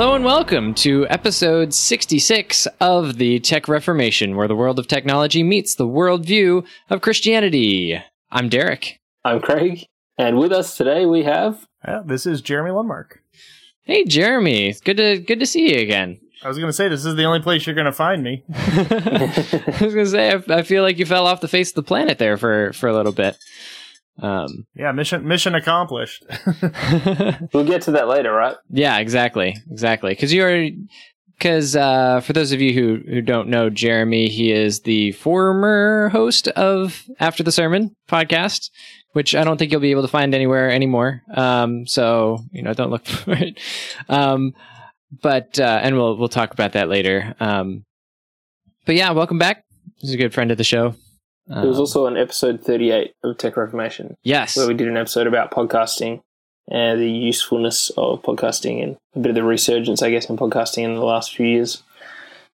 Hello and welcome to episode 66 of the Tech Reformation, where the world of technology meets the worldview of Christianity. I'm Derek. I'm Craig, and with us today we have. Yeah, this is Jeremy Lundmark. Hey, Jeremy. Good to good to see you again. I was going to say this is the only place you're going to find me. I was gonna say I, I feel like you fell off the face of the planet there for for a little bit. Um, Yeah, mission mission accomplished. We'll get to that later, right? yeah, exactly, exactly. Because you're because uh, for those of you who who don't know Jeremy, he is the former host of After the Sermon podcast, which I don't think you'll be able to find anywhere anymore. Um, so you know, don't look for it. Um, but uh, and we'll we'll talk about that later. Um, but yeah, welcome back. He's a good friend of the show. There was Um, also an episode 38 of Tech Reformation yes, where we did an episode about podcasting and the usefulness of podcasting and a bit of the resurgence, I guess, in podcasting in the last few years.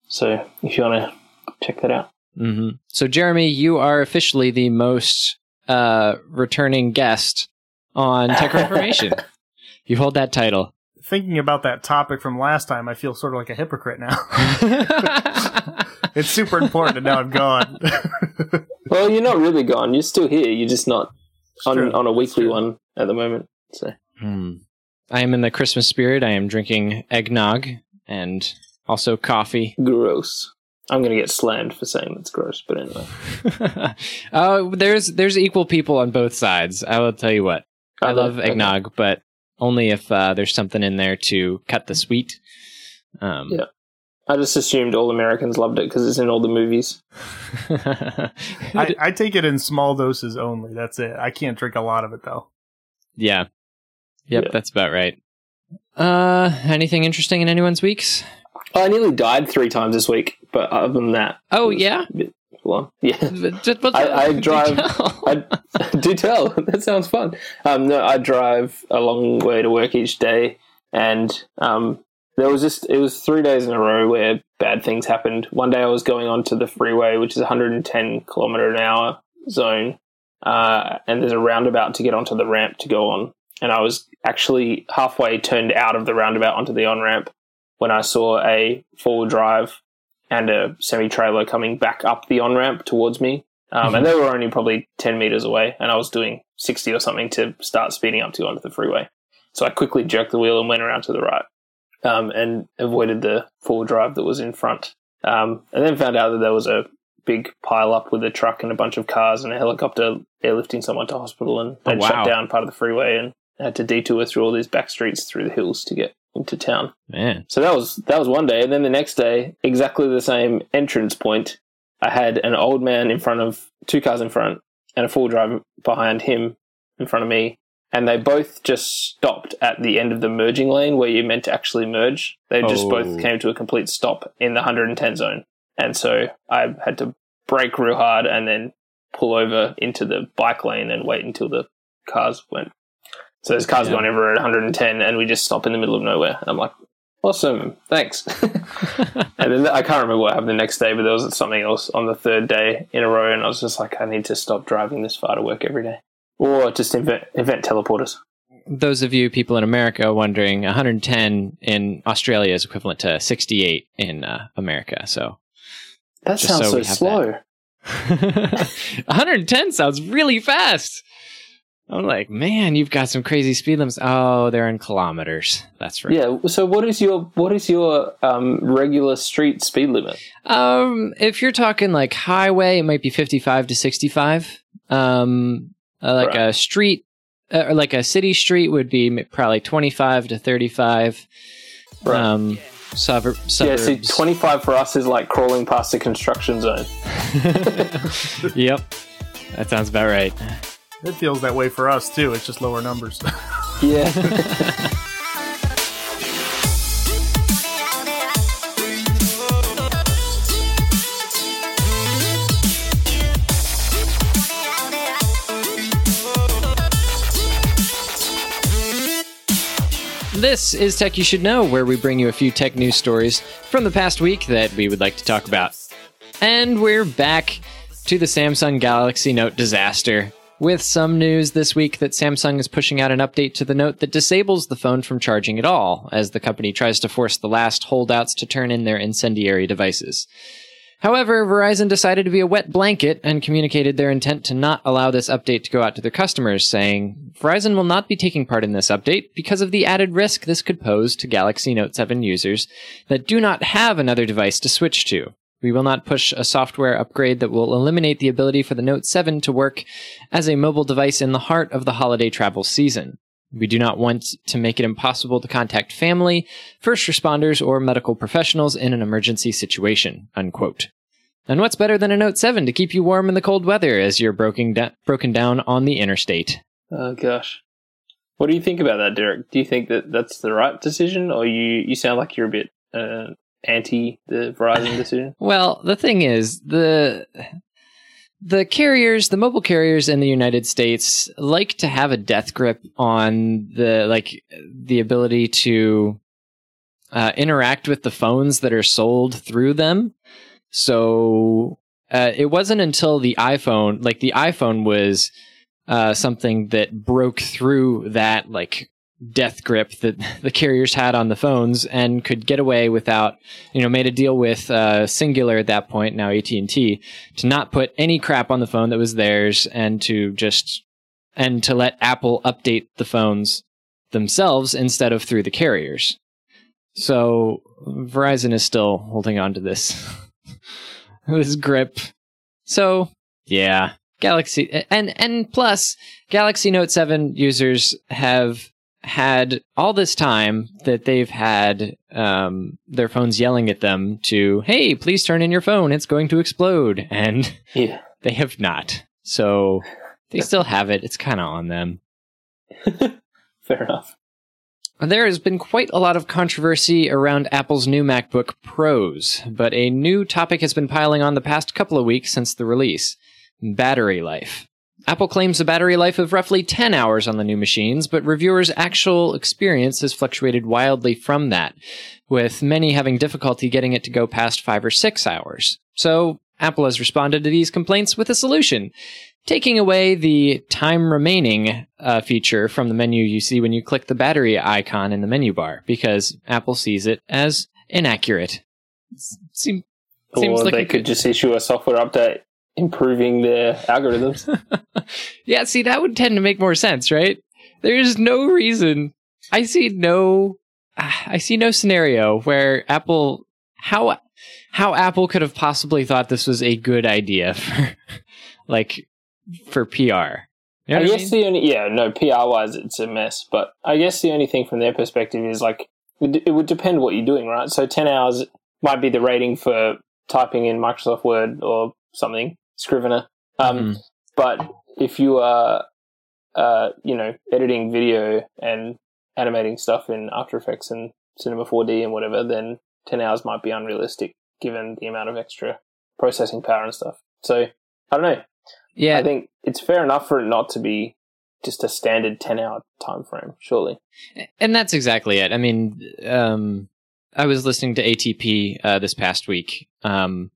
So if you want to check that out. hmm So, Jeremy, you are officially the most uh, returning guest on Tech Reformation. you hold that title. Thinking about that topic from last time, I feel sort of like a hypocrite now. it's super important, and now I'm gone. Well, you're not really gone. You're still here. You're just not on, true. on a weekly one at the moment. So Hmm. I am in the Christmas spirit. I am drinking eggnog and also coffee. gross. I'm going to get slammed for saying it's gross, but anyway. oh, there's there's equal people on both sides. I will tell you what. I love Okay. eggnog, but only if uh, there's something in there to cut the sweet. Um, Yeah. I just assumed all Americans loved it because it's in all the movies. I, I take it in small doses only. That's it. I can't drink a lot of it though. Yeah. Yep, Yeah. that's about right. Uh anything interesting in anyone's weeks? I nearly died three times this week, but other than that, Oh yeah. bit full. Yeah, just- but- I- I drive-. I do tell. That sounds fun. Um, no, I drive a long way to work each day, and um, there was just it was three days in a row where bad things happened. One day I was going onto the freeway, which is 110 kilometer an hour zone, uh, and there's a roundabout to get onto the ramp to go on, and I was actually halfway turned out of the roundabout onto the on ramp when I saw a four wheel drive and a semi trailer coming back up the on ramp towards me. Um, and they were only probably 10 meters away, and I was doing 60 or something to start speeding up to go onto the freeway. So I quickly jerked the wheel and went around to the right um, and avoided the four drive that was in front. Um, and then found out that there was a big pile up with a truck and a bunch of cars and a helicopter airlifting someone to hospital, and Oh, they'd wow. shut down part of the freeway and had to detour through all these back streets through the hills to get into town. Man. So that was that was one day, and then the next day, exactly the same entrance point. I had an old man in front of two cars in front, and a full driver behind him in front of me, and they both just stopped at the end of the merging lane where you're meant to actually merge. They just Oh. both came to a complete stop in the 110 zone, and so I had to brake real hard and then pull over into the bike lane and wait until the cars went. So there's cars Yeah. going over at 110, and we just stop in the middle of nowhere. And I'm like, awesome, thanks. and then I can't remember what happened the next day, but there was something else on the third day in a row, and I was just like, I need to stop driving this far to work every day, or just invent, invent teleporters. Those of you people in America wondering, 110 in Australia is equivalent to 68 in uh, America. So That sounds so so, slow. 110 sounds really fast. I'm like, man, you've got some crazy speed limits. Oh, they're in kilometers. That's right. Yeah. So what is your what is your um, regular street speed limit? Um, if you're talking like highway, it might be 55 to 65. Um, uh, like Right. a street, uh, or like a city street would be probably 25 to 35. Right. Um, suburb, Yeah. See, 25 for us is like crawling past a construction zone. yep. That sounds about right. It feels that way for us too. It's just lower numbers. Yeah. This is Tech You Should Know, where we bring you a few tech news stories from the past week that we would like to talk about. And we're back to the Samsung Galaxy Note disaster. With some news this week that Samsung is pushing out an update to the Note that disables the phone from charging at all, as the company tries to force the last holdouts to turn in their incendiary devices. However, Verizon decided to be a wet blanket and communicated their intent to not allow this update to go out to their customers, saying, Verizon will not be taking part in this update because of the added risk this could pose to Galaxy Note 7 users that do not have another device to switch to. We will not push a software upgrade that will eliminate the ability for the Note 7 to work as a mobile device in the heart of the holiday travel season. We do not want to make it impossible to contact family, first responders, or medical professionals in an emergency situation. Unquote. And what's better than a Note 7 to keep you warm in the cold weather as you're broken, da- broken down on the interstate? Oh gosh, what do you think about that, Derek? Do you think that that's the right decision, or you you sound like you're a bit uh, anti the Verizon decision? Well, the thing is, the the carriers, the mobile carriers in the United States like to have a death grip on the like the ability to uh, interact with the phones that are sold through them. So uh, it wasn't until the iPhone, like the iPhone was uh, something that broke through that like death grip that the carriers had on the phones and could get away without, you know, made a deal with uh, Cingular at that point, now AT and T, to not put any crap on the phone that was theirs and to just and to let Apple update the phones themselves instead of through the carriers. So Verizon is still holding on to this this grip. So yeah, Galaxy and and plus Galaxy Note 7 users have had all this time that they've had um, their phones yelling at them to, "Hey, please turn in your phone; it's going to explode," and Yeah. they have not. So they still have it. It's kind of on them. Fair enough. There has been quite a lot of controversy around Apple's new MacBook Pros, but a new topic has been piling on the past couple of weeks since the release battery life. Apple claims a battery life of roughly 10 hours on the new machines, but reviewers' actual experience has fluctuated wildly from that, with many having difficulty getting it to go past 5 or 6 hours. So, Apple has responded to these complaints with a solution, taking away the time remaining uh, feature from the menu you see when you click the battery icon in the menu bar, because Apple sees it as inaccurate. Seem, seems like they could just issue a software update improving their algorithms. yeah, see, that would tend to make more sense, right? There is no reason. I see no. Ah, I see no scenario where Apple how how Apple could have possibly thought this was a good idea for like for PR. You know I what I guess mean? the only yeah no PR wise it's a mess, but I guess the only thing from their perspective is like it, it would depend what you're doing, right? So ten hours might be the rating for typing in Microsoft Word or something Scrivener, um, Mhm. but if you are uh, you know editing video and animating stuff in After Effects and Cinema 4D and whatever, then ten hours might be unrealistic given the amount of extra processing power and stuff. So I don't know. yeah, I think it's fair enough for it not to be just a standard 10 hour time frame, surely. and that's exactly it. I mean, um, I was listening to ATP uh, this past week, um,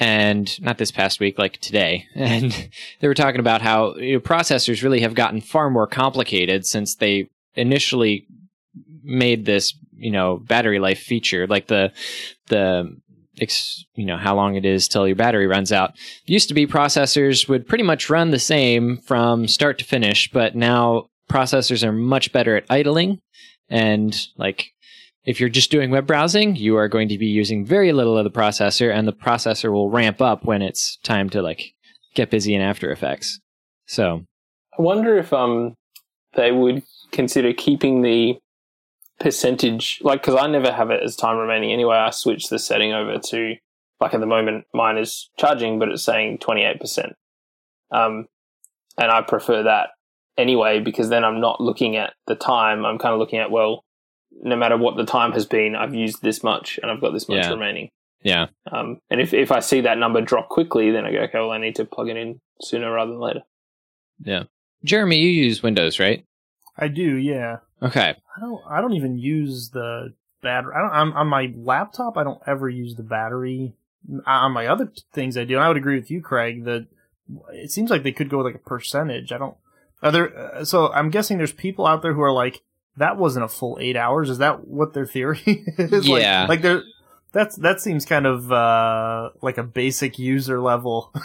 and not this past week, like today, and they were talking about how you know, processors really have gotten far more complicated since they initially made this, you know, battery life feature, like the the you know how long it is till your battery runs out. Used to be processors would pretty much run the same from start to finish, but now processors are much better at idling and like if you're just doing web browsing, you are going to be using very little of the processor and the processor will ramp up when it's time to like get busy in After Effects. So, I wonder if um they would consider keeping the percentage, like, because I never have it as time remaining anyway. I switch the setting over to, like, at the moment, mine is charging, but it's saying 28%. Um, and I prefer that anyway because then I'm not looking at the time. I'm kind of looking at, well, no matter what the time has been, I've used this much and I've got this much Yeah. remaining. yeah. Um, and if, if I see that number drop quickly, then I go, okay, well, I need to plug it in sooner rather than later. Yeah. Jeremy, you use Windows, right? I do, yeah. Okay. I don't. I don't even use the battery. I don't. I'm, on my laptop, I don't ever use the battery. On my other things, I do. And I would agree with you, Craig, that it seems like they could go with like a percentage. I don't. Are there? Uh, so I'm guessing there's people out there who are like, that wasn't a full eight hours. Is that what their theory is? Yeah. Like, like there. That's that seems kind of uh, like a basic user level.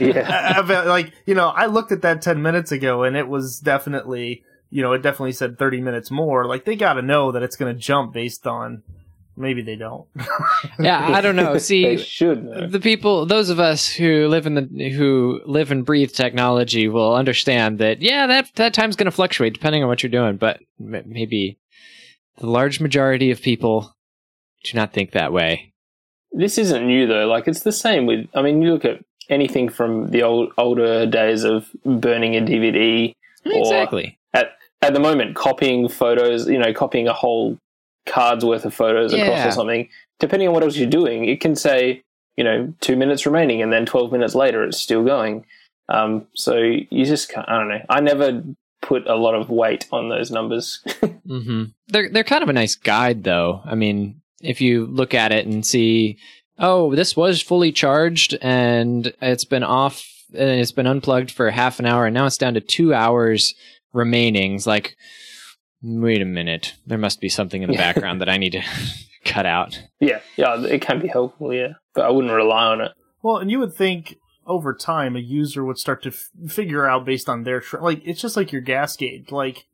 Yeah. Like you know, I looked at that ten minutes ago, and it was definitely you know it definitely said thirty minutes more. Like they got to know that it's going to jump based on. Maybe they don't. Yeah, I don't know. they See, should know. the people, those of us who live in the who live and breathe technology, will understand that. Yeah, that that time's going to fluctuate depending on what you're doing, but m- maybe the large majority of people do not think that way. This isn't new though. Like it's the same with. I mean, you look at anything from the old older days of burning a DVD. Or- Exactly. At at the moment, copying photos. You know, copying a whole card's worth of photos across or something. Depending on what else you're doing, it can say you know two minutes remaining, and then twelve minutes later, it's still going. Um, so you just can't. I don't know. I never put a lot of weight on those numbers. hmm They're they're kind of a nice guide, though. I mean, if you look at it and see, oh, this was fully charged and it's been off and it's been unplugged for half an hour, and now it's down to two hours remaining. It's like, wait a minute, there must be something in the background that I need to cut out. yeah, yeah, it can be helpful. Yeah, but I wouldn't rely on it. Well, and you would think over time a user would start to f- figure out based on their tr- like it's just like your gas gauge. Like,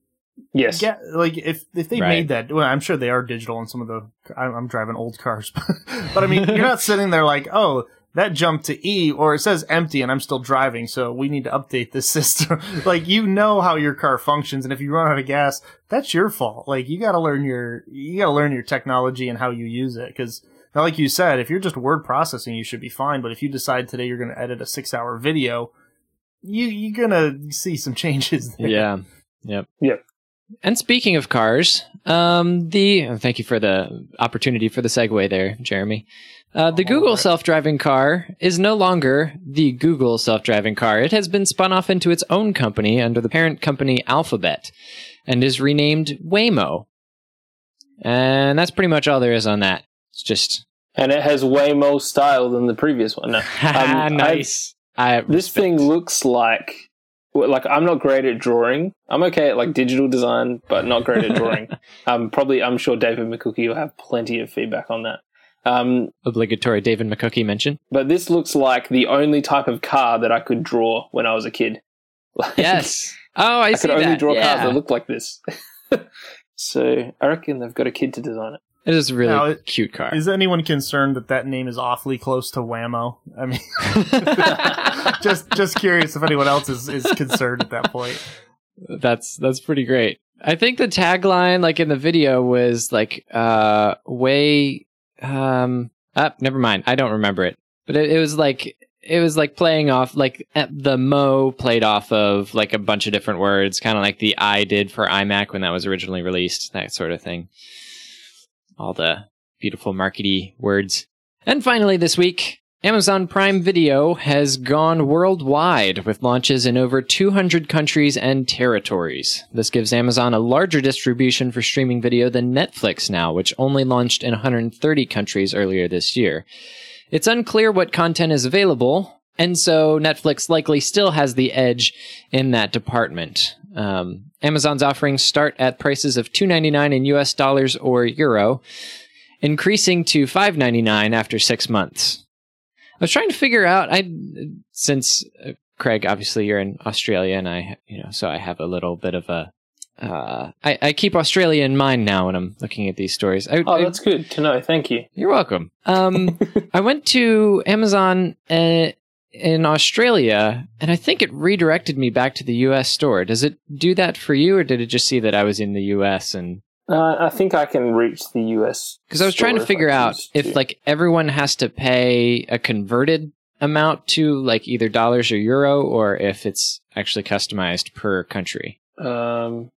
Yes. ga- like if if they Right. made that, well, I'm sure they are digital in some of the. I'm, I'm driving old cars, but, but I mean, you're not sitting there like, oh, that jumped to E, or it says empty, and I'm still driving, so we need to update this system. like, you know how your car functions, and if you run out of gas, that's your fault. Like, you got to learn your you got to learn your technology and how you use it, because. Now, like you said, if you're just word processing, you should be fine. But if you decide today you're going to edit a six hour video, you you're gonna see some changes. There. Yeah. Yep. Yep. And speaking of cars, um, the oh, thank you for the opportunity for the segue there, Jeremy. Uh, the Google right. self-driving car is no longer the Google self-driving car. It has been spun off into its own company under the parent company Alphabet, and is renamed Waymo. And that's pretty much all there is on that. It's just and it has way more style than the previous one. No, Um, nice. I, this respect. thing looks like like I'm not great at drawing. I'm okay at like digital design, but not great at drawing. um, probably, I'm sure David McCookie will have plenty of feedback on that. Um, obligatory David McCookie mention. but this looks like the only type of car that I could draw when I was a kid. Like, Yes. Oh, I, see. I could only that. draw yeah. cars that look like this. so I reckon they've got a kid to design it. It is a really Now, cute car. Is anyone concerned that that name is awfully close to Wham-O? I mean, just just curious if anyone else is, is concerned at that point. that's that's pretty great. I think the tagline, like in the video, was like uh way um up. never mind. I don't remember it, but it, it was like it was like playing off like eh, the Mo played off of like a bunch of different words, kind of like the I did for iMac when that was originally released, that sort of thing. All the beautiful markety words. And finally, this week, Amazon Prime Video has gone worldwide with launches in over 200 countries and territories. This gives Amazon a larger distribution for streaming video than Netflix now, which only launched in 130 countries earlier this year. It's unclear what content is available, and so Netflix likely still has the edge in that department. Um, Amazon's offerings start at prices of $2.99 in US dollars or euro, increasing to $5.99 after six months. I was trying to figure out. I since uh, Craig, obviously you're in Australia, and I, you know, so I have a little bit of a. Uh, I, I keep Australia in mind now when I'm looking at these stories. I, Oh, I- that's good to know. Thank you. you're welcome. Um, I went to Amazon uh, in Australia, and I think it redirected me back to the U.S. store. Does it do that for you, or did it just see that I was in the U.S. and Uh, I think I can reach the US because I was trying to figure out if to. like everyone has to pay a converted amount to like either dollars or euro, or if it's actually customized per country. Um,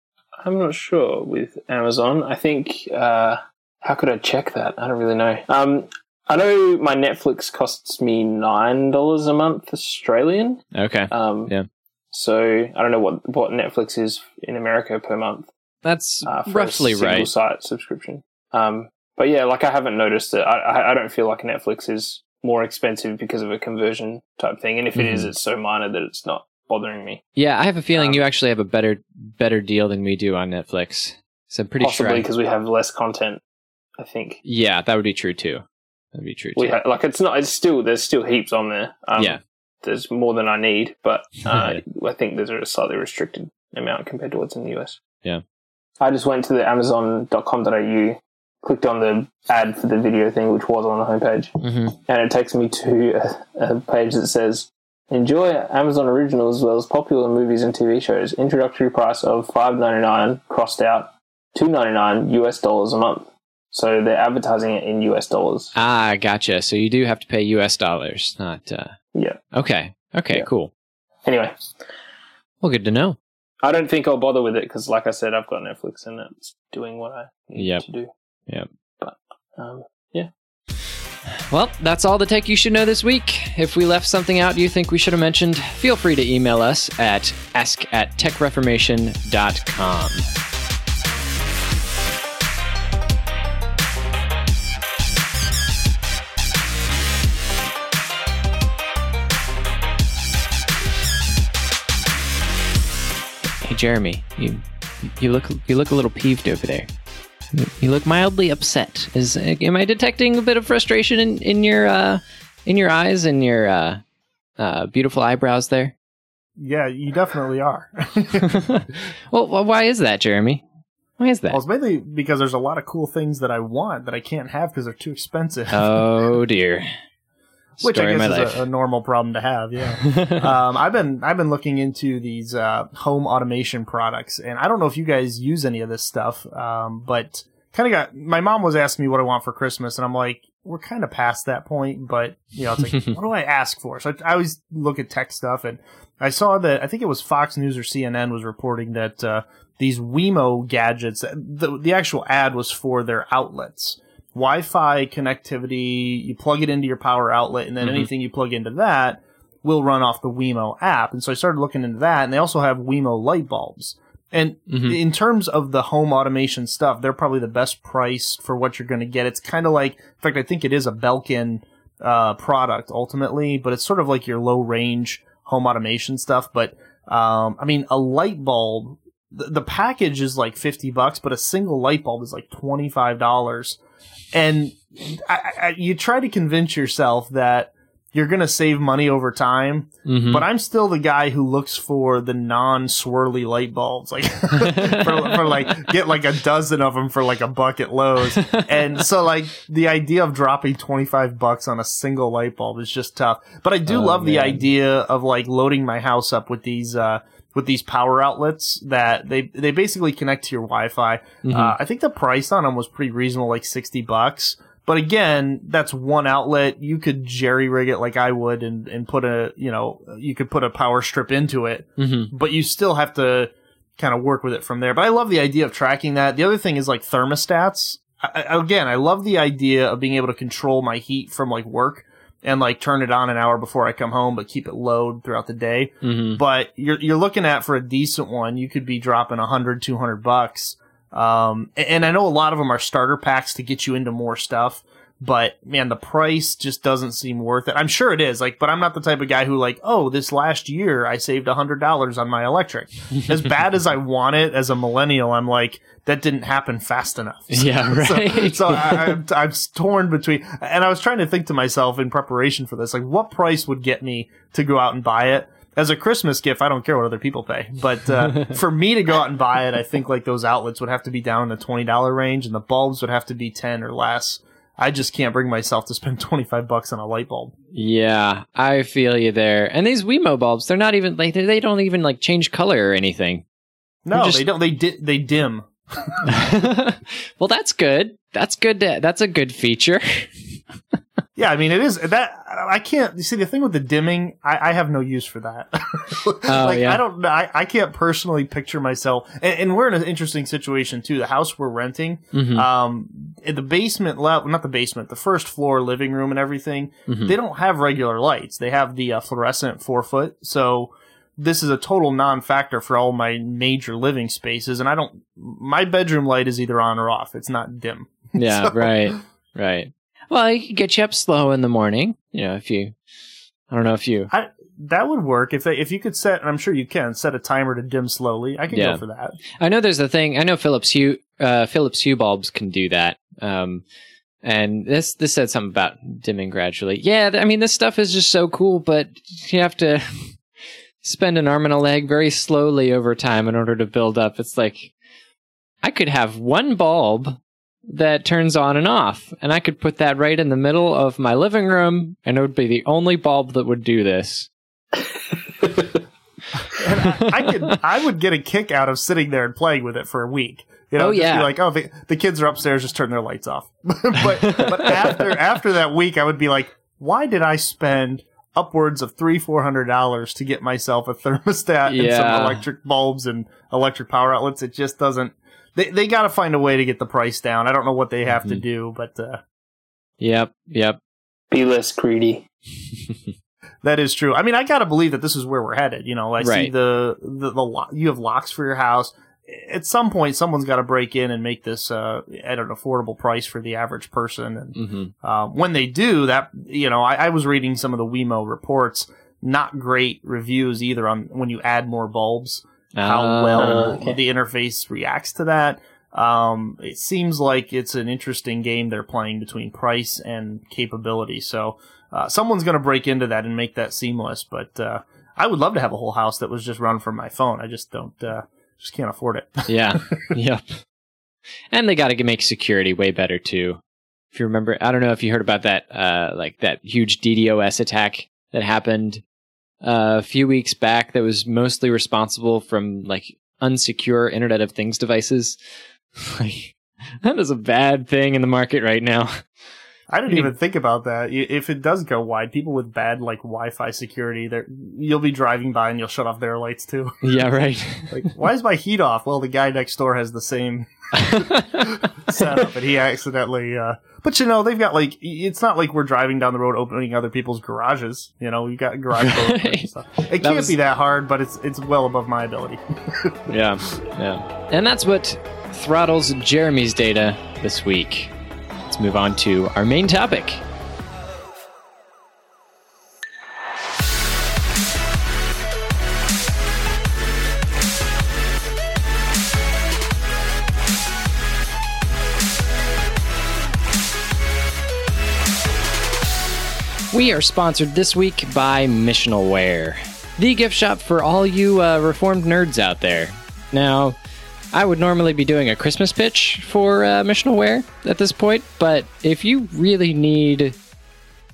I'm not sure with Amazon. I think. Uh, how could I check that? I don't really know. Um, I know my Netflix costs me nine dollars a month Australian. Okay, Um, Yeah. So I don't know what what Netflix is in America per month. that's Uh, roughly right. Site subscription. Um, but yeah, like I haven't noticed it. I, I don't feel like Netflix is more expensive because of a conversion type thing. And if it is, Mhm. it's so minor that it's not bothering me. Yeah, I have a feeling Um, you actually have a better better deal than we do on Netflix. So I'm pretty Possibly sure. Because we have less content. I think yeah, that would be true too. That would be true we ha- like it's not. It's still there's still heaps on there. Um, Yeah. there's more than I need, but uh, I think there's a slightly restricted amount compared to what's in the US. Yeah. I just went to the Amazon.com.au, clicked on the ad for the video thing, which was on the homepage, hmm and it takes me to a, a page that says enjoy amazon originals as well as popular movies and tv shows introductory price of 5.99 crossed out 2.99 us dollars a month so they're advertising it in us dollars Ah, gotcha. So you do have to pay U.S. dollars, not. Uh... Yeah. Okay. Okay. Yeah. Cool. anyway Well, good to know. i don't think i'll bother with it because like i said i've got netflix and it's doing what i need Yep. to do Yep. but um, yeah. Well, that's all the tech you should know this week. If we left something out you think we should have mentioned, feel free to email us at ask at techreformation.com. Jeremy, you you look you look a little peeved over there. You- look mildly upset. Is am I detecting a bit of frustration in, in your uh, in your eyes and your uh, uh, beautiful eyebrows there? Yeah, you definitely are. well, why is that, Jeremy? Why is that? well, it's mainly because there's a lot of cool things that I want that I can't have because they're too expensive. oh dear. Which Story I guess is a, a normal problem to have. Yeah. um, I've been I've been looking into these uh, home automation products, and I don't know if you guys use any of this stuff, um, but kind of got my mom was asking me what I want for Christmas, and I'm like, we're kind of past that point, but you know, it's like, what do I ask for? So I, I always look at tech stuff, and I saw that I think it was Fox News or CNN was reporting that uh, these Wemo gadgets, the the actual ad was for their outlets. Wi-Fi connectivity, you plug it into your power outlet, and then Mhm. anything you plug into that will run off the Wemo app. And so I started looking into that, and they also have Wemo light bulbs. And Mhm. in terms of the home automation stuff, they're probably the best price for what you're going to get. It's kind of like, in fact, I think it is a Belkin uh, product ultimately, but it's sort of like your low range home automation stuff. But um, I mean, a light bulb, the, the package is like fifty bucks, but a single light bulb is like twenty five dollars. And I, I, you try to convince yourself that you're going to save money over time, Mhm. but I'm still the guy who looks for the non-swirly light bulbs, like for, for like get like a dozen of them for like a buck at Lowe's. And so like the idea of dropping 25 bucks on a single light bulb is just tough. But I do Oh, love the idea of like loading my house up with these uh with these power outlets that they they basically connect to your Wi-Fi. Mhm. Uh, I think the price on them was pretty reasonable, like 60 bucks. But again, that's one outlet. You could jerry rig it like I would and, and put a, you know, you could put a power strip into it, Mhm. but you still have to kind of work with it from there. But I love the idea of tracking that. The other thing is like thermostats. I- again, I love the idea of being able to control my heat from like work and like turn it on an hour before I come home, but keep it low throughout the day Mhm. but you're you're looking at for a decent one, you could be dropping 100, 200 bucks. Um, and I know a lot of them are starter packs to get you into more stuff, but man, the price just doesn't seem worth it. I'm sure it is, like, but I'm not the type of guy who like, oh, this last year I saved hundred dollars on my electric. as bad as I want it as a millennial, I'm like, that didn't happen fast enough. Yeah, right. So, I, I'm, I'm torn between, and I was trying to think to myself in preparation for this, like, what price would get me to go out and buy it? As a Christmas gift, I don't care what other people pay, but uh, for me to go out and buy it, I think like those outlets would have to be down in the twenty dollar range, and the bulbs would have to be ten or less. I just can't bring myself to spend twenty five bucks on a light bulb. Yeah, I feel you there. And these Wemo bulbs, they're not even like they they don't even like change color or anything. No, just- they don't. They di- they dim. well, that's good. That's good. To, that's a good feature. Yeah, I mean it is that I can't. You see, the thing with the dimming, I, I have no use for that. like Oh, yeah. I don't, I, I can't personally picture myself. And, and we're in an interesting situation too. The house we're renting, Mhm. um, in the basement level, not the basement, the first floor living room and everything. Mhm. They don't have regular lights. They have the uh, fluorescent four foot. So this is a total non-factor for all my major living spaces. And I don't. My bedroom light is either on or off. It's not dim. Yeah, So- right, right. Well, it could get you up slow in the morning. You know, if you, I don't know if you, I, that would work if they, if you could set. and I'm sure you can set a timer to dim slowly. I can Yeah. go for that. I know there's a thing. I know Philips Hue, uh, Philips Hue bulbs can do that. Um, and this this said something about dimming gradually. Yeah, I mean this stuff is just so cool, but you have to spend an arm and a leg very slowly over time in order to build up. It's like I could have one bulb that turns on and off, and I could put that right in the middle of my living room, and it would be the only bulb that would do this. And I, I could, I would get a kick out of sitting there and playing with it for a week. You know, Oh, yeah. be like, oh, the, the kids are upstairs, just turn their lights off. but but after after that week, I would be like, why did I spend upwards of three four hundred dollars to get myself a thermostat and some electric bulbs and electric power outlets? It just doesn't. They they got to find a way to get the price down. I don't know what they have to Mhm. do, but uh, Yep, yep. Be less greedy. That is true. I mean, I gotta believe that this is where we're headed. You know, I see Right. the the, the you have locks for your house. At some point, someone's got to break in and make this uh, at an affordable price for the average person. And hmm uh, when they do that, you know, I, I was reading some of the Wemo reports. Not great reviews either on when you add more bulbs. How Ah, well okay. the interface reacts to that. Um, it seems like it's an interesting game they're playing between price and capability. So uh, someone's going to break into that and make that seamless. But uh, I would love to have a whole house that was just run from my phone. I just don't, uh, just can't afford it. Yeah. yep. And they got to make security way better too. If you remember, I don't know if you heard about that, uh, like that huge DDoS attack that happened uh, a few weeks back. That was mostly responsible from like unsecure Internet of Things devices. like that is a bad thing in the market right now. I didn't even think about that. If it does go wide, people with bad like Wi-Fi security, they're- you'll be driving by and you'll shut off their lights too. yeah. Right. like, why is my heat off? Well, the guy next door has the same setup, and he accidentally. Uh, but you know, they've got like it's not like we're driving down the road opening other people's garages. You know, we got garage doors and stuff. It can't was- be that hard, but it's it's well above my ability. Yeah, yeah. And that's what throttles Jeremy's data this week. Let's move on to our main topic. We are sponsored this week by Missionalware, the gift shop for all you uh, reformed nerds out there. Now, I would normally be doing a Christmas pitch for uh, Missionalware at this point, but if you really need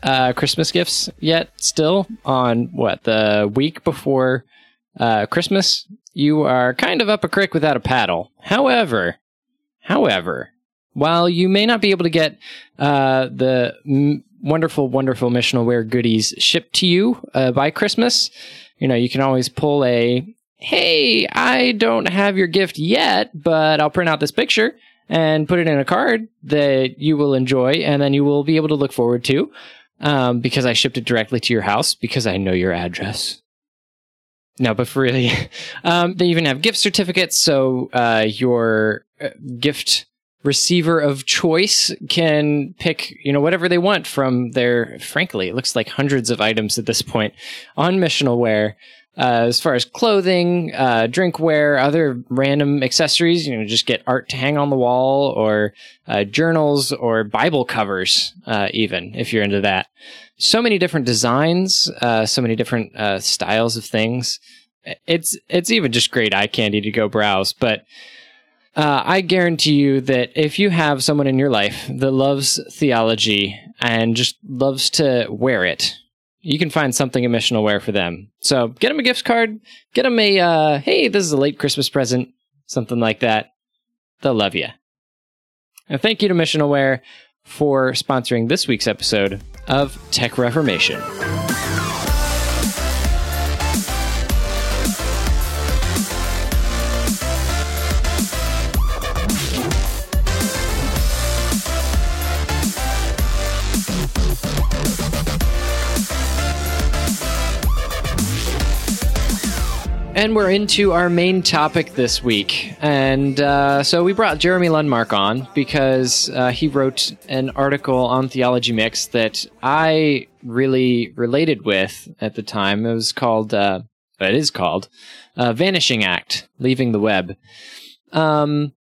uh, Christmas gifts yet, still on what the week before uh, Christmas, you are kind of up a creek without a paddle. However, however, while you may not be able to get uh, the m- wonderful, wonderful missionalware goodies shipped to you uh, by Christmas, you know, you can always pull a, hey, I don't have your gift yet, but I'll print out this picture and put it in a card that you will enjoy and then you will be able to look forward to um, because I shipped it directly to your house because I know your address. No, but for really, um, they even have gift certificates. So uh, your uh, gift receiver of choice can pick, you know, whatever they want from their. Frankly, it looks like hundreds of items at this point on missionalware. Uh, as far as clothing, uh, drinkware, other random accessories, you know, just get art to hang on the wall, or uh, journals, or Bible covers, uh, even if you're into that so many different designs, uh, so many different uh, styles of things. It's it's even just great eye candy to go browse. But uh, I guarantee you that if you have someone in your life that loves theology and just loves to wear it, you can find something in missional wear for them. So get them a gift card, get them a uh, hey, this is a late Christmas present, something like that. They'll love you. And thank you to Missional Wear for sponsoring this week's episode of Tech Reformation. And we're into our main topic this week. And uh, so we brought Jeremy Lundmark on because uh, he wrote an article on Theology Mix that I really related with at the time. It was called, uh, it is called, uh, Vanishing Act Leaving the Web. Um,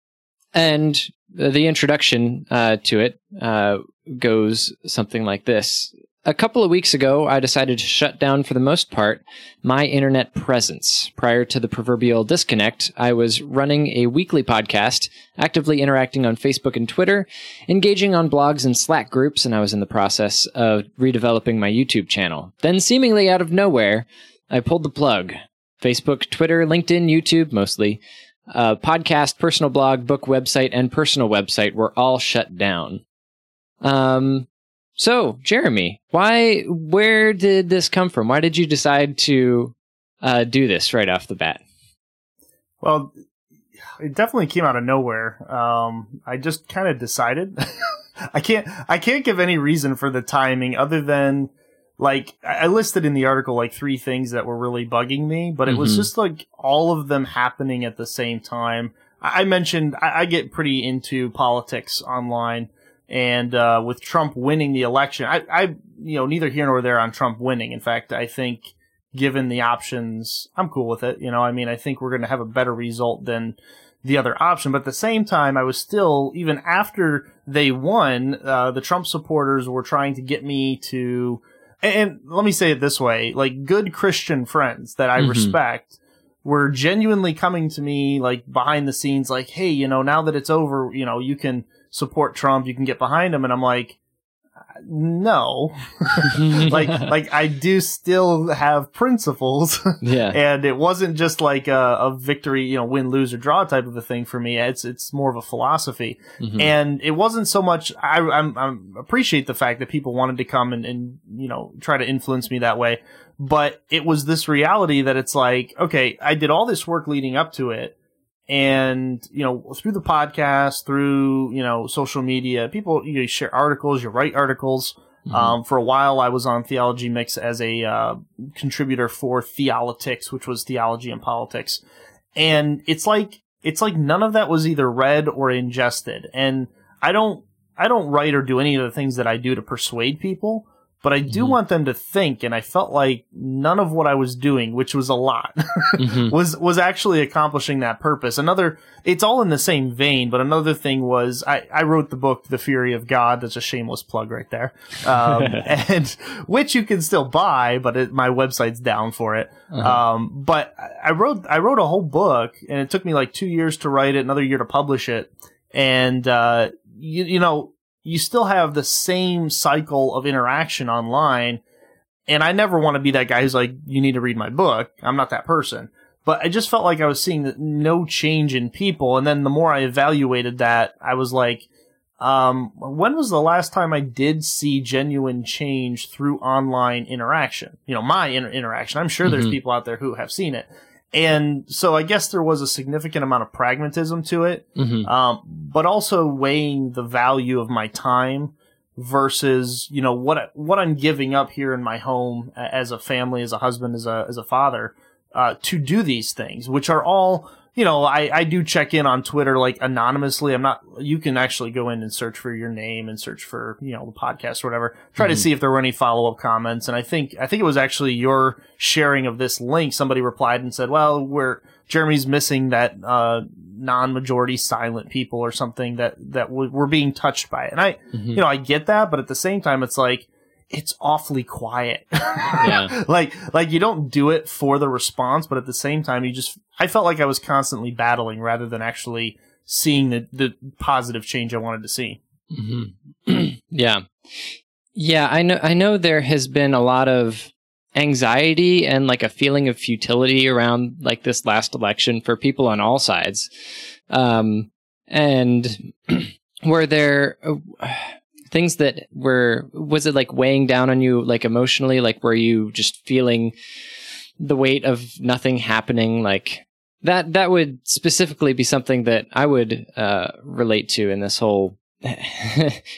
and the introduction uh, to it uh, goes something like this a couple of weeks ago, I decided to shut down for the most part my internet presence. Prior to the proverbial disconnect, I was running a weekly podcast, actively interacting on Facebook and Twitter, engaging on blogs and Slack groups, and I was in the process of redeveloping my YouTube channel. Then, seemingly out of nowhere, I pulled the plug. Facebook, Twitter, LinkedIn, YouTube mostly, uh, podcast, personal blog, book website, and personal website were all shut down. Um, so, Jeremy, why, where did this come from? Why did you decide to uh, do this right off the bat? Well, it definitely came out of nowhere. Um, I just kind of decided. I can't, I can't give any reason for the timing other than like I listed in the article like three things that were really bugging me, but it mm-hmm. was just like all of them happening at the same time. I mentioned I, I get pretty into politics online and uh, with Trump winning the election, I, I, you know, neither here nor there on Trump winning. In fact, I think given the options, I'm cool with it. You know, I mean, I think we're going to have a better result than the other option. But at the same time, I was still, even after they won, uh, the Trump supporters were trying to get me to, and, and let me say it this way, like good Christian friends that I mm-hmm. respect were genuinely coming to me like behind the scenes, like, hey, you know, now that it's over, you know, you can, support Trump, you can get behind him. And I'm like, no, like, like I do still have principles. Yeah. and it wasn't just like a, a, victory, you know, win, lose or draw type of a thing for me. It's, it's more of a philosophy. Mm-hmm. And it wasn't so much, I, I'm, I'm, appreciate the fact that people wanted to come and, and, you know, try to influence me that way. But it was this reality that it's like, okay, I did all this work leading up to it and you know through the podcast through you know social media people you, know, you share articles you write articles. Mm-hmm. um, for a while i was on theology mix as a uh, contributor for theolitics which was theology and politics. And it's like it's like none of that was either read or ingested. And i don't i don't write or do any of the things that i do to persuade people but I do mm-hmm. want them to think, and I felt like none of what I was doing, which was a lot, mm-hmm. was was actually accomplishing that purpose. Another, it's all in the same vein, but another thing was I, I wrote the book The Fury of God. That's a shameless plug right there, um, and which you can still buy, but it, my website's down for it. Uh-huh. Um, but I wrote I wrote a whole book, and it took me like two years to write it, another year to publish it, and uh, you, you know you still have the same cycle of interaction online. And I never want to be that guy who's like, you need to read my book. I'm not that person. But I just felt like I was seeing no change in people. And then the more I evaluated that, I was like, um, when was the last time I did see genuine change through online interaction? You know, my inter- interaction. I'm sure mm-hmm. there's people out there who have seen it. And so I guess there was a significant amount of pragmatism to it, mm-hmm. um, but also weighing the value of my time versus you know what what I'm giving up here in my home as a family, as a husband, as a as a father, uh, to do these things, which are all you know, I, I do check in on Twitter like anonymously. I'm not, you can actually go in and search for your name and search for, you know, the podcast or whatever. Try mm-hmm. to see if there were any follow up comments. And I think, I think it was actually your sharing of this link. Somebody replied and said, well, we're, Jeremy's missing that, uh, non-majority silent people or something that, that w- were being touched by it. And I, mm-hmm. you know, I get that, but at the same time, it's like, it's awfully quiet. yeah. Like, like you don't do it for the response, but at the same time, you just, I felt like I was constantly battling rather than actually seeing the, the positive change I wanted to see. Mm-hmm. yeah. Yeah. I know, I know there has been a lot of anxiety and like a feeling of futility around like this last election for people on all sides. Um, and were there, uh, things that were was it like weighing down on you like emotionally? Like were you just feeling the weight of nothing happening? Like that that would specifically be something that I would uh, relate to in this whole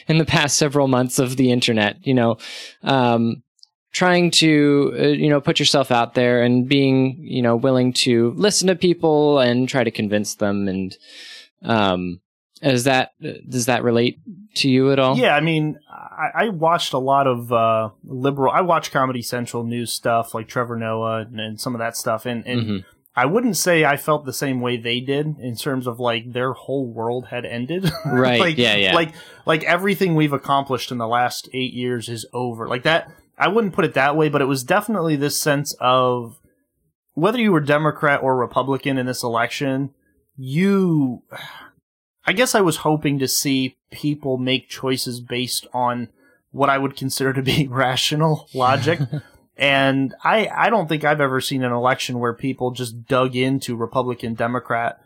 in the past several months of the internet you know? Um, trying to uh, you know put yourself out there and being you know willing to listen to people and try to convince them and um is that does that relate to you at all Yeah, I mean, I, I watched a lot of uh, liberal. I watched Comedy Central news stuff like Trevor Noah and, and some of that stuff, and, and Mhm. I wouldn't say I felt the same way they did in terms of like their whole world had ended. Right, like, yeah, yeah. Like like everything we've accomplished in the last eight years is over. Like that. I wouldn't put it that way, but it was definitely this sense of whether you were Democrat or Republican in this election, you. I guess I was hoping to see people make choices based on what I would consider to be rational logic. and I, I don't think I've ever seen an election where people just dug into Republican Democrat.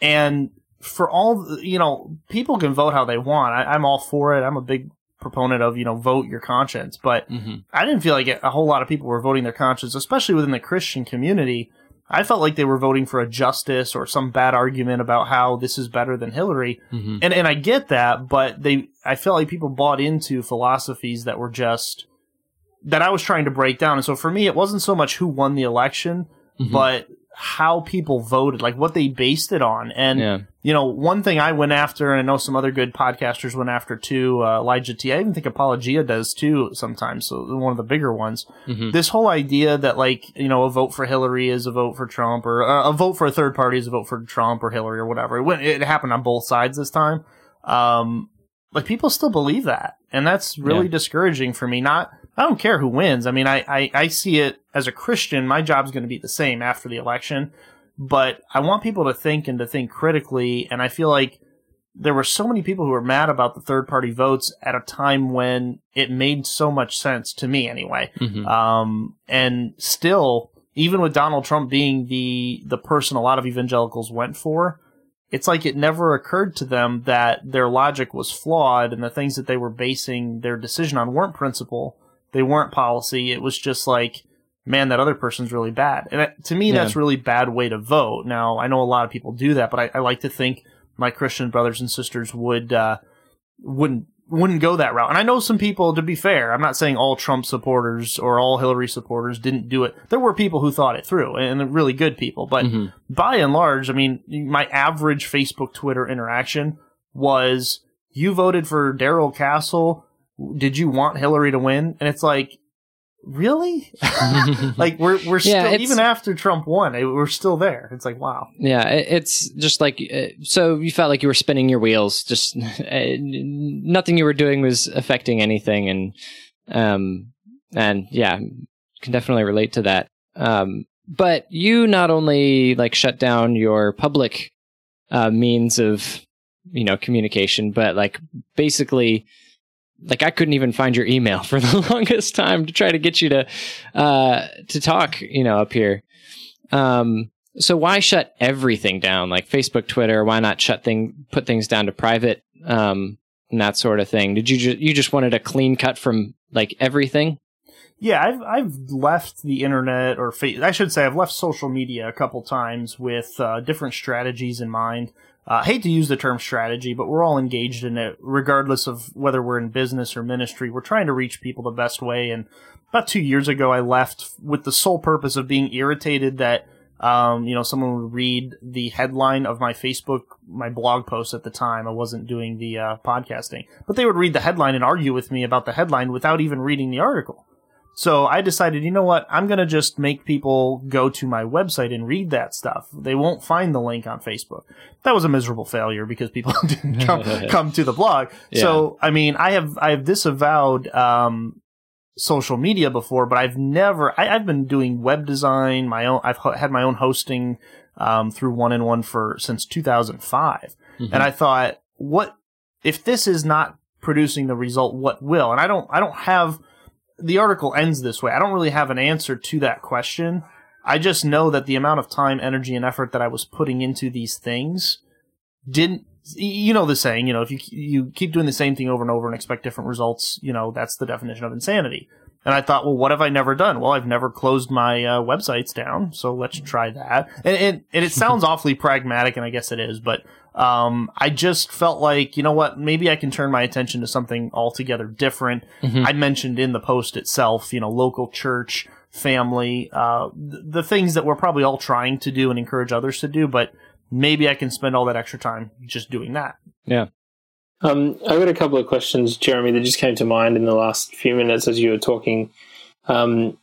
And for all, you know, people can vote how they want. I, I'm all for it. I'm a big proponent of, you know, vote your conscience. But Mhm. I didn't feel like a whole lot of people were voting their conscience, especially within the Christian community. I felt like they were voting for a justice or some bad argument about how this is better than Hillary. Mhm. And and I get that, but they I felt like people bought into philosophies that were just that I was trying to break down. And so for me it wasn't so much who won the election, Mhm. but how people voted, like what they based it on. And yeah you know, one thing I went after, and I know some other good podcasters went after too, uh, Elijah T. I even think Apologia does too sometimes, so one of the bigger ones. Mhm. This whole idea that, like, you know, a vote for Hillary is a vote for Trump, or uh, a vote for a third party is a vote for Trump or Hillary or whatever. It, went, it happened on both sides this time. Um, like, people still believe that, and that's really Yeah. discouraging for me. Not, I don't care who wins. I mean, I, I, I see it as a Christian, my job's going to be the same after the election but I want people to think and to think critically. And I feel like there were so many people who were mad about the third party votes at a time when it made so much sense to me anyway. Mhm. Um, and still, even with Donald Trump being the, the person a lot of evangelicals went for, it's like it never occurred to them that their logic was flawed and the things that they were basing their decision on weren't principle. They weren't policy. It was just like, man, that other person's really bad. And that, to me, Yeah. that's really bad way to vote. Now, I know a lot of people do that, but I, I like to think my Christian brothers and sisters would, uh, wouldn't, wouldn't go that route. And I know some people, to be fair, I'm not saying all Trump supporters or all Hillary supporters didn't do it. There were people who thought it through and really good people, but Mhm. by and large, I mean, my average Facebook Twitter interaction was you voted for Darrell Castle. Did you want Hillary to win? And it's like, really? like we're we're Yeah, still even after Trump won, it- we're still there. It's like, wow. Yeah, it, it's just like uh, so you felt like you were spinning your wheels. Just uh, nothing you were doing was affecting anything, and um, and yeah, can definitely relate to that. Um, but you not only like shut down your public uh, means of you know communication, but like basically. Like I couldn't even find your email for the longest time to try to get you to uh, to talk, you know, up here. Um, so why shut everything down, like Facebook, Twitter? Why not shut thing, put things down to private, um, and that sort of thing? Did you ju- you just wanted a clean cut from like everything? Yeah, I've I've left the internet or fa- I should say I've left social media a couple times with uh, different strategies in mind. Uh, I hate to use the term strategy, but we're all engaged in it, regardless of whether we're in business or ministry. We're trying to reach people the best way. And about two years ago, I left with the sole purpose of being irritated that um, you know someone would read the headline of my Facebook, my blog post at the time. I wasn't doing the uh, podcasting, but they would read the headline and argue with me about the headline without even reading the article. So I decided, you know what? I'm going to just make people go to my website and read that stuff. They won't find the link on Facebook. That was a miserable failure because people didn't come, come to the blog. So, I mean, I have, I have disavowed, um, social media before, but I've never, I, I've been doing web design, my own, I've ho- had my own hosting, um, through one and one for, since 2005. Mhm. And I thought, what, if this is not producing the result, what will? And I don't, I don't have, the article ends this way. I don't really have an answer to that question. I just know that the amount of time, energy, and effort that I was putting into these things didn't. You know the saying, you know, if you you keep doing the same thing over and over and expect different results, you know that's the definition of insanity. And I thought, well, what have I never done? Well, I've never closed my uh, websites down, so let's try that. And, and and it sounds awfully pragmatic, and I guess it is, but Um, I just felt like, you know what, maybe I can turn my attention to something altogether different. Mhm. I mentioned in the post itself, you know, local church, family, uh, th- the things that we're probably all trying to do and encourage others to do, but maybe I can spend all that extra time just doing that. Yeah. Um, I've got a couple of questions, Jeremy, that just came to mind in the last few minutes as you were talking. Um,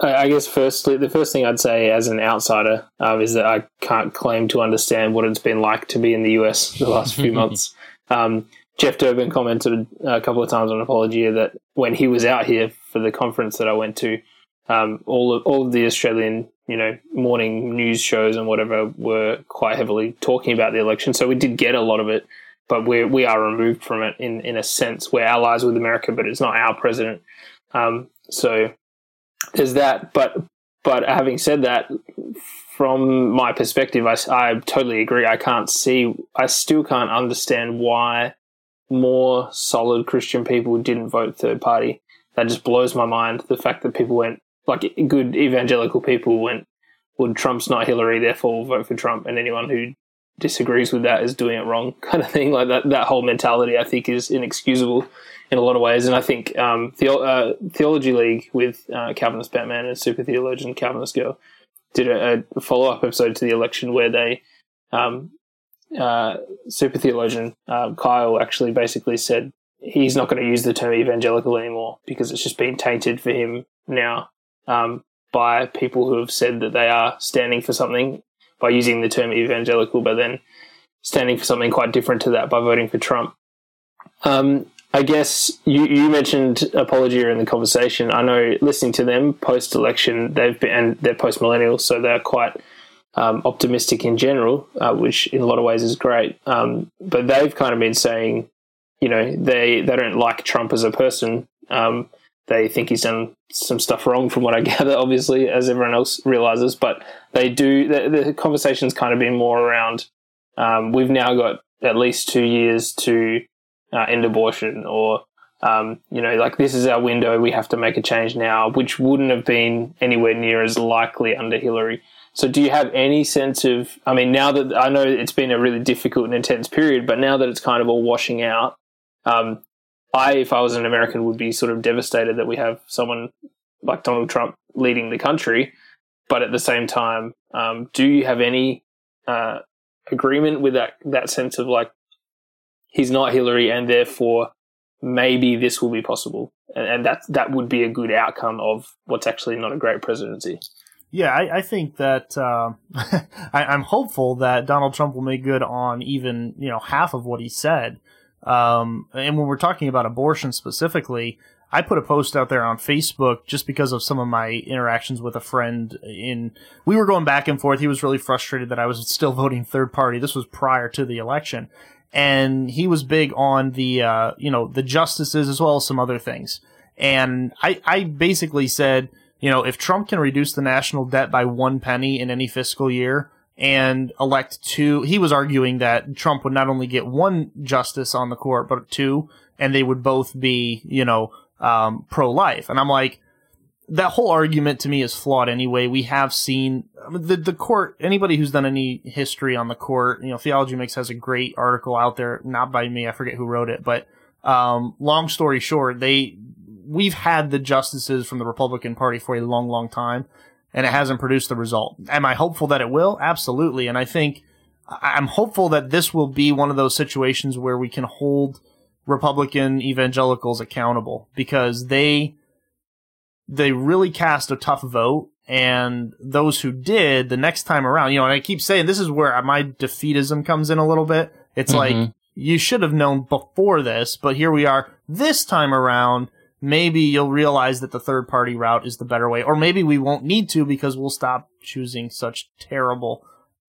I, I guess firstly, the first thing I'd say as an outsider um, is that I can't claim to understand what it's been like to be in the US the last few months. Um, Jeff Durbin commented a couple of times on Apologia that when he was out here for the conference that I went to, um, all of all of the Australian, you know, morning news shows and whatever were quite heavily talking about the election. So we did get a lot of it but we we are removed from it in in a sense. We're allies with America, but it's not our president. Um, so there's that. But but having said that, from my perspective, I, I totally agree. I can't see. I still can't understand why more solid Christian people didn't vote third party. That just blows my mind. The fact that people went like good evangelical people went, well, Trump's not Hillary, therefore we'll vote for Trump, and anyone who disagrees with that is doing it wrong kind of thing like that that whole mentality i think is inexcusable in a lot of ways and i think um, the uh, theology league with uh, calvinist batman and super theologian calvinist girl did a, a follow-up episode to the election where they um, uh, super theologian uh, kyle actually basically said he's not going to use the term evangelical anymore because it's just been tainted for him now um, by people who have said that they are standing for something by using the term evangelical, but then standing for something quite different to that by voting for Trump. Um, I guess you, you mentioned Apologia in the conversation. I know listening to them post election, they've been, and they're post millennials, so they're quite um, optimistic in general, uh, which in a lot of ways is great. Um, but they've kind of been saying, you know, they, they don't like Trump as a person. Um, they think he's done some stuff wrong, from what I gather, obviously, as everyone else realizes. But they do. The, the conversation's kind of been more around. Um, we've now got at least two years to uh, end abortion, or um, you know, like this is our window. We have to make a change now, which wouldn't have been anywhere near as likely under Hillary. So, do you have any sense of? I mean, now that I know it's been a really difficult and intense period, but now that it's kind of all washing out, um, I, if I was an American, would be sort of devastated that we have someone like Donald Trump leading the country. But at the same time, um, do you have any uh, agreement with that that sense of like he's not Hillary, and therefore maybe this will be possible, and, and that that would be a good outcome of what's actually not a great presidency. Yeah, I, I think that uh, I, I'm hopeful that Donald Trump will make good on even you know half of what he said. Um, and when we're talking about abortion specifically, I put a post out there on Facebook just because of some of my interactions with a friend in, we were going back and forth. He was really frustrated that I was still voting third party. This was prior to the election. And he was big on the, uh, you know, the justices as well as some other things. And I, I basically said, you know, if Trump can reduce the national debt by one penny in any fiscal year, and elect two. He was arguing that Trump would not only get one justice on the court, but two, and they would both be, you know, um, pro-life. And I'm like, that whole argument to me is flawed anyway. We have seen the the court. Anybody who's done any history on the court, you know, Theology Mix has a great article out there, not by me. I forget who wrote it, but um, long story short, they we've had the justices from the Republican Party for a long, long time and it hasn't produced the result. Am I hopeful that it will? Absolutely. And I think I'm hopeful that this will be one of those situations where we can hold Republican evangelicals accountable because they they really cast a tough vote and those who did the next time around, you know, and I keep saying this is where my defeatism comes in a little bit. It's Mhm. like you should have known before this, but here we are this time around maybe you'll realize that the third party route is the better way. Or maybe we won't need to because we'll stop choosing such terrible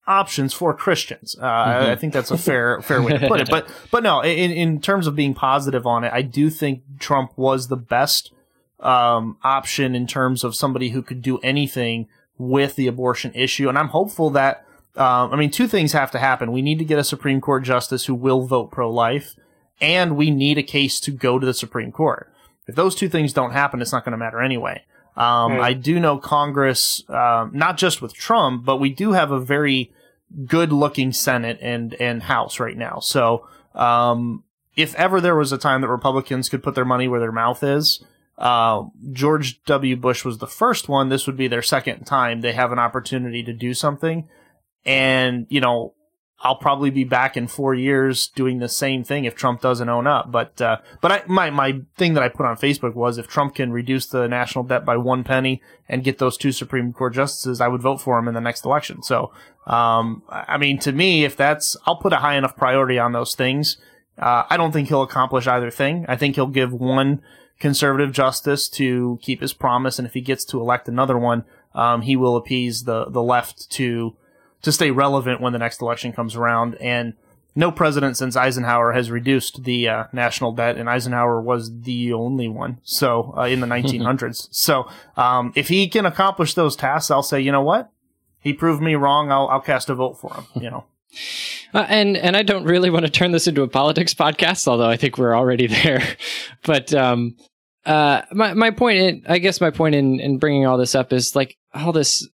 options for Christians. Uh, I, I think that's a fair, fair way to put it. But, but no, in, in terms of being positive on it, I do think Trump was the best, um, option in terms of somebody who could do anything with the abortion issue. And I'm hopeful that, um, I mean, two things have to happen. We need to get a Supreme Court justice who will vote pro-life and we need a case to go to the Supreme Court. If those two things don't happen, it's not going to matter anyway. Um, Right. I do know Congress, um, not just with Trump, but we do have a very good looking Senate and and House right now. So um, if ever there was a time that Republicans could put their money where their mouth is, uh, George W. Bush was the first one. This would be their second time they have an opportunity to do something. And, you know, I'll probably be back in four years doing the same thing if Trump doesn't own up. But, uh, but I, my, my thing that I put on Facebook was if Trump can reduce the national debt by one penny and get those two Supreme Court justices, I would vote for him in the next election. So, um, I mean, to me, if that's, I'll put a high enough priority on those things. Uh, I don't think he'll accomplish either thing. I think he'll give one conservative justice to keep his promise. And if he gets to elect another one, um, he will appease the, the left to, to stay relevant when the next election comes around. And no president since Eisenhower has reduced the uh, national debt, and Eisenhower was the only one. So uh, in the 1900s. so um, if he can accomplish those tasks, I'll say, you know what, he proved me wrong. I'll I'll cast a vote for him. You know. Uh, and and I don't really want to turn this into a politics podcast, although I think we're already there. but um, uh, my my point, in, I guess, my point in in bringing all this up is like all this.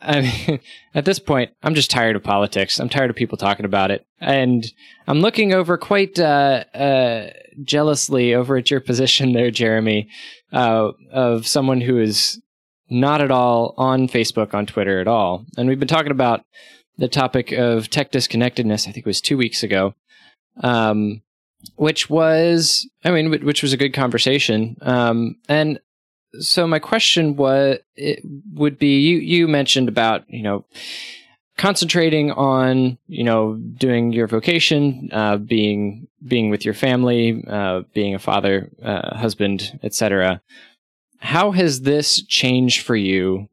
I mean, at this point, I'm just tired of politics. I'm tired of people talking about it, and I'm looking over quite uh, uh, jealously over at your position there, Jeremy, uh, of someone who is not at all on Facebook, on Twitter at all, and we've been talking about the topic of tech disconnectedness. I think it was two weeks ago, um, which was, I mean, which was a good conversation. Um, and so my question was, it would be, you, you mentioned about, you know, concentrating on, you know, doing your vocation, uh, being, being with your family, uh, being a father, uh, husband, etc. How has this changed for you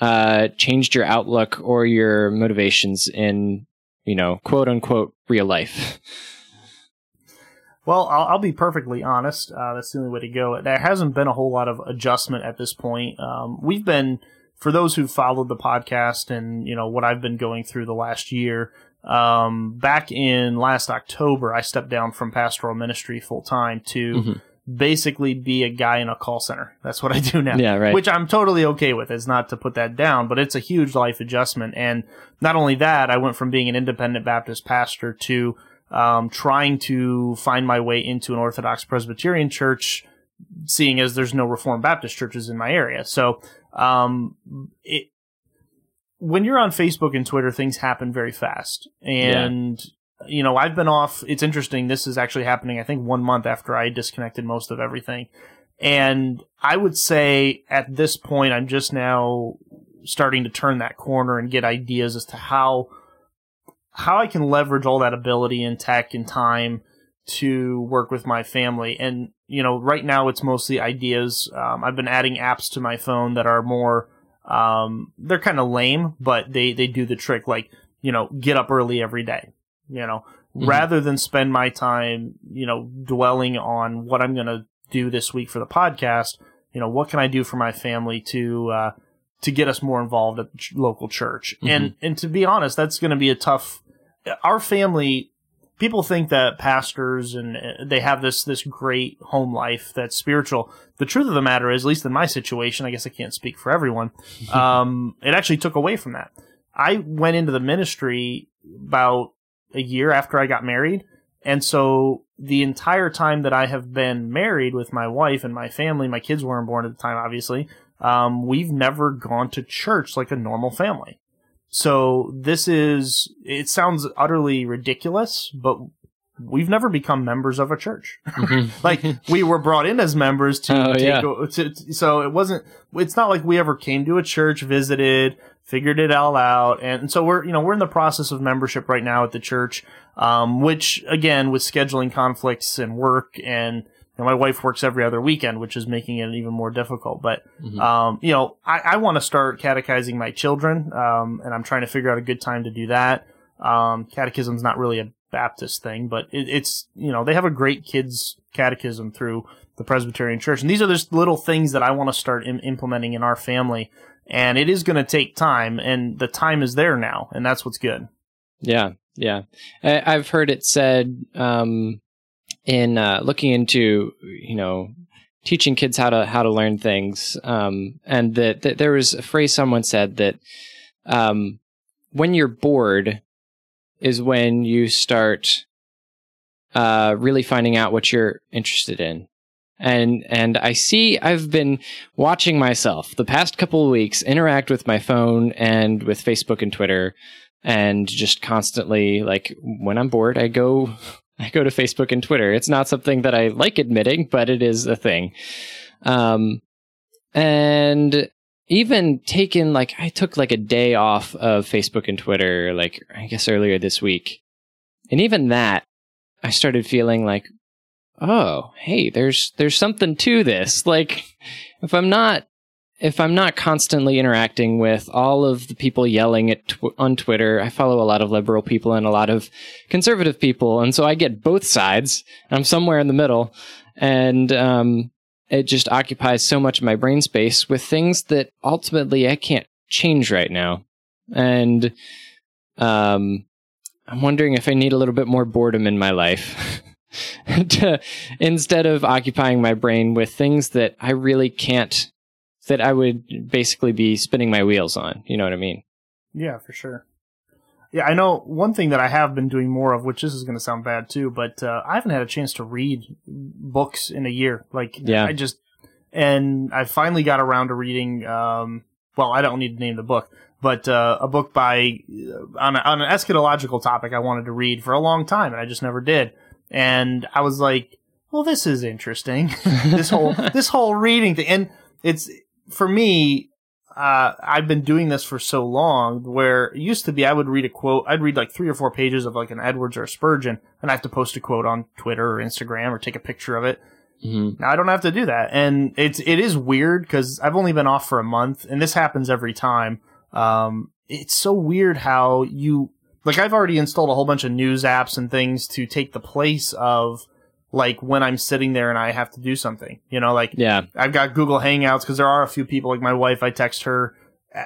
uh, changed your outlook or your motivations in, you know, quote unquote real life? Well, I'll, I'll be perfectly honest. Uh, that's the only way to go. There hasn't been a whole lot of adjustment at this point. Um, we've been, for those who followed the podcast and, you know, what I've been going through the last year, um, back in last October, I stepped down from pastoral ministry full time to mm-hmm basically be a guy in a call center. That's what I do now. Yeah, right. Which I'm totally okay with. It's not to put that down, but it's a huge life adjustment. And not only that, I went from being an independent Baptist pastor to um, trying to find my way into an Orthodox Presbyterian church, seeing as there's no Reformed Baptist churches in my area. So, um, it, when you're on Facebook and Twitter, things happen very fast. And yeah you know, I've been off. It's interesting. This is actually happening, I think, one month after I disconnected most of everything. And I would say at this point, I'm just now starting to turn that corner and get ideas as to how, how I can leverage all that ability and tech and time to work with my family. And, you know, right now it's mostly ideas. Um, I've been adding apps to my phone that are more, um, they're kind of lame, but they, they do the trick. Like, you know, get up early every day you know, mm-hmm. rather than spend my time, you know, dwelling on what I'm going to do this week for the podcast, you know, what can I do for my family to, uh, to get us more involved at the ch- local church. Mm-hmm. And, and to be honest, that's going to be a tough, our family, people think that pastors and uh, they have this, this great home life that's spiritual. The truth of the matter is, at least in my situation, I guess I can't speak for everyone. um, it actually took away from that. I went into the ministry about a year after I got married. And so the entire time that I have been married with my wife and my family, my kids weren't born at the time, obviously. Um, we've never gone to church like a normal family. So this is, it sounds utterly ridiculous, but we've never become members of a church. Mm-hmm. like we were brought in as members to, oh, take, yeah. to, to, so it wasn't, it's not like we ever came to a church, visited, figured it all out. And so we're, you know, we're in the process of membership right now at the church, um, which again, with scheduling conflicts and work and, you know, my wife works every other weekend, which is making it even more difficult. But, mm-hmm. um, you know, I, I want to start catechizing my children, um, and I'm trying to figure out a good time to do that. Um, catechism's not really a Baptist thing, but it, it's, you know, they have a great kids catechism through the Presbyterian Church. And these are just little things that I want to start Im- implementing in our family and it is going to take time and the time is there now and that's what's good yeah yeah I, have heard it said um, in uh, looking into you know teaching kids how to how to learn things um, and that, that, there was a phrase someone said that um, when you're bored is when you start uh, really finding out what you're interested in. And and I see I've been watching myself the past couple of weeks interact with my phone and with Facebook and Twitter and just constantly like when I'm bored I go I go to Facebook and Twitter. It's not something that I like admitting, but it is a thing. Um and even taken like I took like a day off of Facebook and Twitter like I guess earlier this week. And even that I started feeling like oh, hey, there's there's something to this. Like if I'm not if I'm not constantly interacting with all of the people yelling at tw- on Twitter, I follow a lot of liberal people and a lot of conservative people, and so I get both sides. I'm somewhere in the middle, and um, it just occupies so much of my brain space with things that ultimately I can't change right now, and um, I'm wondering if I need a little bit more boredom in my life. to, instead of occupying my brain with things that I really can't, that I would basically be spinning my wheels on. You know what I mean? Yeah, for sure. Yeah, I know one thing that I have been doing more of, which this is going to sound bad too, but uh, I haven't had a chance to read books in a year. Like, Yeah. I just, and I finally got around to reading. Um, well, I don't need to name the book, but uh, a book by uh, on, a, on an eschatological topic I wanted to read for a long time, and I just never did. And I was like, well, this is interesting. this whole this whole reading thing, and it's for me. Uh, I've been doing this for so long where it used to be I would read a quote, I'd read like three or four pages of like an Edwards or a Spurgeon, and I have to post a quote on Twitter or Instagram or take a picture of it. hmm Now I don't have to do that, and it's it is weird because I've only been off for a month, and this happens every time. Um, it's so weird how you like I've already installed a whole bunch of news apps and things to take the place of like when I'm sitting there and I have to do something. You know, like Yeah. I've got Google Hangouts because there are a few people like my wife. I text her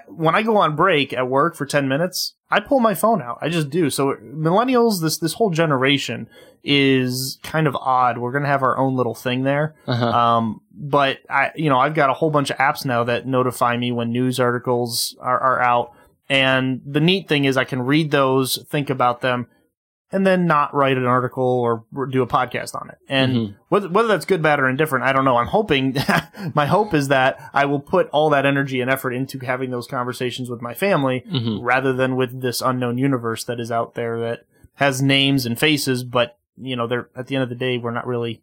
when I go on break at work for ten minutes. I pull my phone out. I just do. So millennials, this this whole generation is kind of odd. We're gonna have our own little thing there. Uh-huh. Um, but I, you know, I've got a whole bunch of apps now that notify me when news articles are, are out. And the neat thing is I can read those, think about them, and then not write an article or do a podcast on it. And Mhm. whether, whether that's good, bad, or indifferent, I don't know. I'm hoping, my hope is that I will put all that energy and effort into having those conversations with my family Mhm. rather than with this unknown universe that is out there that has names and faces, but you know, they're at the end of the day, we're not really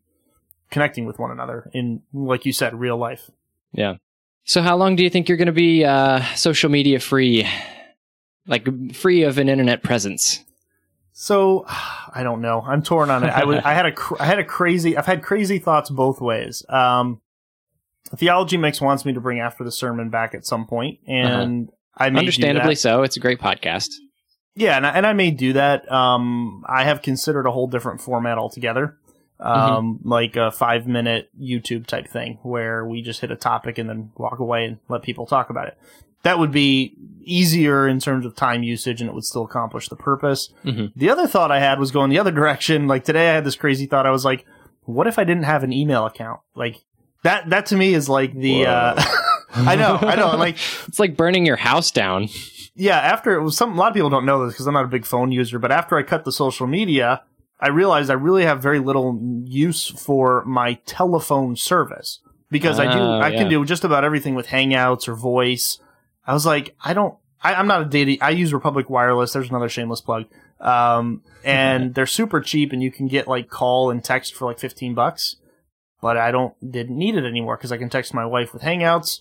connecting with one another in, like you said, real life. Yeah. So how long do you think you're going to be uh, social media free? Like free of an internet presence? So I don't know. I'm torn on it. I was, I had a, cr- I had a crazy. I've had crazy thoughts both ways. Um, Theology Mix wants me to bring after the sermon back at some point, and I may do Uh-huh. Understandably that. so. It's a great podcast. Yeah, and I, and I may do that. Um, I have considered a whole different format altogether, um, like a five minute YouTube type thing where we just hit a topic and then walk away and let people talk about it. That would be easier in terms of time usage and it would still accomplish the purpose. Mhm. The other thought I had was going the other direction. Like today I had this crazy thought. I was like, what if I didn't have an email account? Like that, that to me is like the, uh, I know, I know. Like, It's like burning your house down. yeah, after it was some, a lot of people don't know this because I'm not a big phone user, but after I cut the social media, I realized I really have very little use for my telephone service because I do, Oh, I yeah. can do just about everything with Hangouts or voice. I was like, I don't, I, I'm not a data, I use Republic Wireless. There's another shameless plug. Um, and they're super cheap and you can get like call and text for like 15 bucks. But I don't, didn't need it anymore because I can text my wife with Hangouts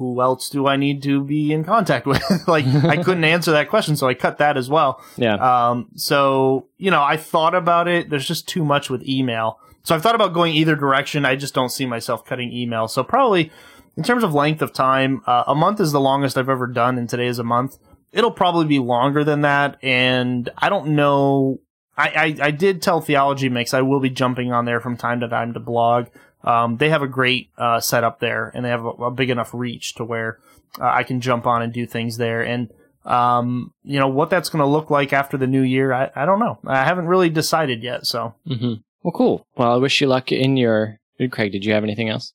who else do I need to be in contact with? like, I couldn't answer that question, so I cut that as well. Yeah. Um, so, you know, I thought about it. There's just too much with email. So I've thought about going either direction. I just don't see myself cutting email. So probably, in terms of length of time, uh, a month is the longest I've ever done, and today is a month. It'll probably be longer than that, and I don't know. I, I, I did tell Theology Mix I will be jumping on there from time to time to blog. Um, they have a great uh, setup there, and they have a, a big enough reach to where uh, I can jump on and do things there. And um, you know what that's going to look like after the new year, I, I don't know. I haven't really decided yet. So hmm Well, cool. Well, I wish you luck in your. Craig, did you have anything else?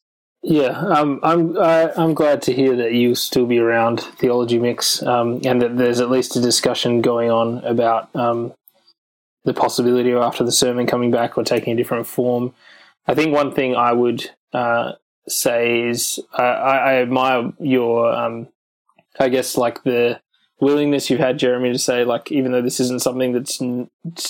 Yeah, um, I'm I, I'm glad to hear that you still be around Theology Mix, um, and that there's at least a discussion going on about um, the possibility of after the sermon coming back or taking a different form. I think one thing I would uh, say is I, I admire your, um, I guess, like the willingness you've had, Jeremy, to say like even though this isn't something that's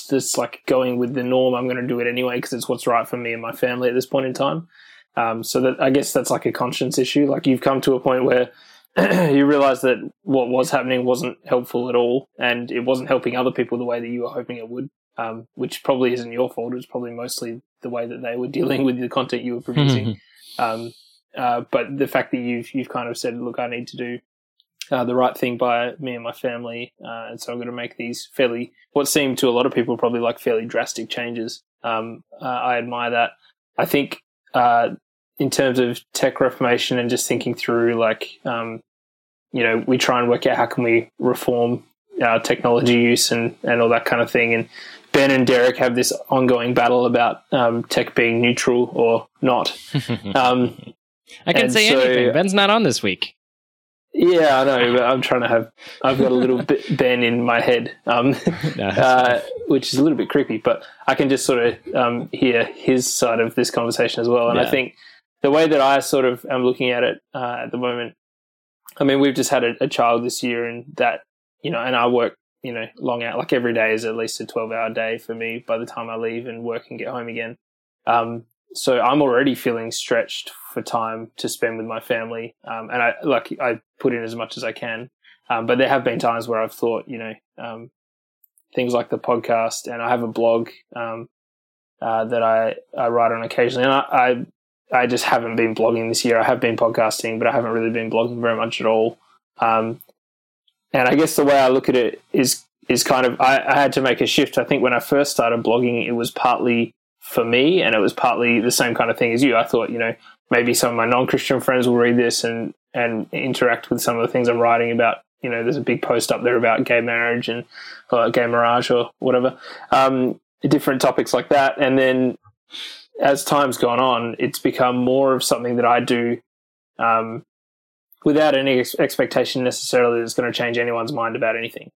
that's like going with the norm, I'm going to do it anyway because it's what's right for me and my family at this point in time. Um, so that I guess that's like a conscience issue. Like you've come to a point where you realize that what was happening wasn't helpful at all, and it wasn't helping other people the way that you were hoping it would. Um, which probably isn't your fault. It was probably mostly the way that they were dealing with the content you were producing. um, uh, but the fact that you've you've kind of said, look, I need to do uh, the right thing by me and my family, uh, and so I'm going to make these fairly what seem to a lot of people probably like fairly drastic changes. Um, uh, I admire that. I think uh, in terms of tech reformation and just thinking through like um, you know we try and work out how can we reform our technology use and, and all that kind of thing and ben and derek have this ongoing battle about um, tech being neutral or not um, i can say so, anything ben's not on this week yeah, I know, but I'm trying to have. I've got a little bit Ben in my head, um, no, uh, which is a little bit creepy. But I can just sort of um, hear his side of this conversation as well. And yeah. I think the way that I sort of am looking at it uh, at the moment, I mean, we've just had a, a, child this year, and that you know, and I work you know long out like every day is at least a twelve hour day for me by the time I leave and work and get home again. Um, so I'm already feeling stretched for time to spend with my family, um, and I like I put in as much as I can. Um, but there have been times where I've thought, you know, um, things like the podcast, and I have a blog um, uh, that I, I write on occasionally, and I, I I just haven't been blogging this year. I have been podcasting, but I haven't really been blogging very much at all. Um, and I guess the way I look at it is is kind of I, I, had to make a shift. I think when I first started blogging, it was partly for me, and it was partly the same kind of thing as you. I thought, you know, maybe some of my non Christian friends will read this and and interact with some of the things I'm writing about. You know, there's a big post up there about gay marriage and gay marriage or whatever, um, different topics like that. And then as time's gone on, it's become more of something that I do um, without any ex- expectation necessarily that it's going to change anyone's mind about anything.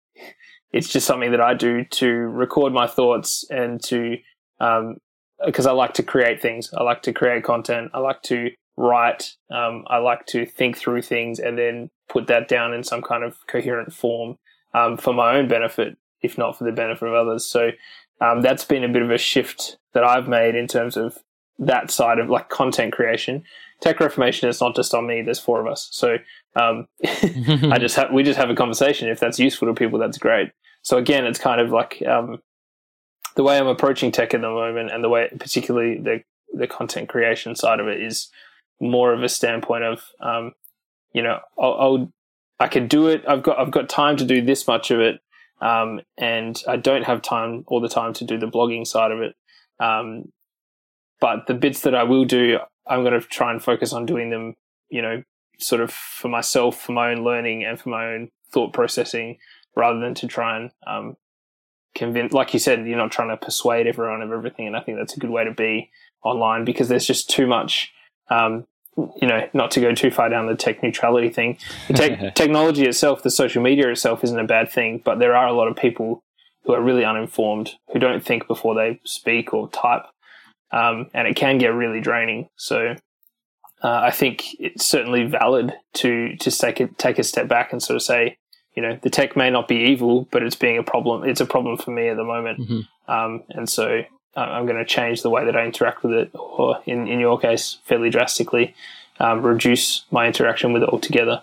It's just something that I do to record my thoughts and to, because um, I like to create things. I like to create content. I like to write. Um, I like to think through things and then put that down in some kind of coherent form um, for my own benefit, if not for the benefit of others. So um, that's been a bit of a shift that I've made in terms of that side of like content creation. Tech Reformation is not just on me. There's four of us, so um, I just ha- we just have a conversation. If that's useful to people, that's great. So again, it's kind of like um, the way I'm approaching tech at the moment, and the way, particularly the the content creation side of it, is more of a standpoint of um, you know I'll, I'll I can do it. I've got I've got time to do this much of it. Um, and I don't have time all the time to do the blogging side of it. Um, but the bits that I will do, I'm going to try and focus on doing them, you know, sort of for myself, for my own learning and for my own thought processing rather than to try and, um, convince, like you said, you're not trying to persuade everyone of everything. And I think that's a good way to be online because there's just too much, um, you know, not to go too far down the tech neutrality thing. The te- technology itself, the social media itself, isn't a bad thing, but there are a lot of people who are really uninformed, who don't think before they speak or type, um, and it can get really draining. So, uh, I think it's certainly valid to to take a, take a step back and sort of say, you know, the tech may not be evil, but it's being a problem. It's a problem for me at the moment, mm-hmm. um, and so I'm going to change the way that I interact with it, or in, in your case, fairly drastically, um, reduce my interaction with it altogether.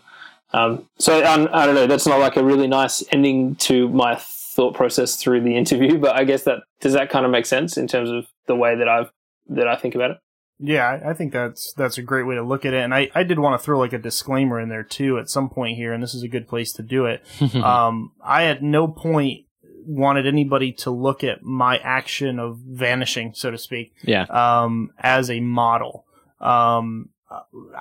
Um, so um, I don't know. That's not like a really nice ending to my thought process through the interview, but I guess that does that kind of make sense in terms of the way that I've that I think about it. Yeah, I think that's that's a great way to look at it, and I, I did want to throw like a disclaimer in there too at some point here, and this is a good place to do it. um, I at no point wanted anybody to look at my action of vanishing, so to speak, yeah, um, as a model. Um,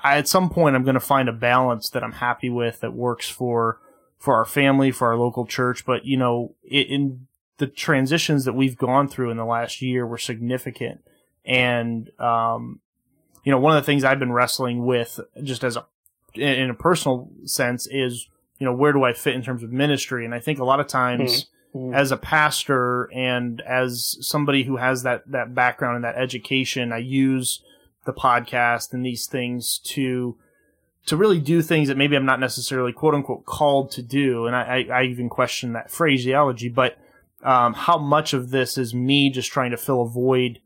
I, at some point, I'm going to find a balance that I'm happy with that works for for our family, for our local church. But you know, it, in the transitions that we've gone through in the last year were significant, and um, you know, one of the things I've been wrestling with just as a, in a personal sense is, you know, where do I fit in terms of ministry? And I think a lot of times Mm. As a pastor and as somebody who has that, that background and that education, I use the podcast and these things to, to really do things that maybe I'm not necessarily quote unquote called to do. And I, I, I even question that phraseology, but, um, how much of this is me just trying to fill a void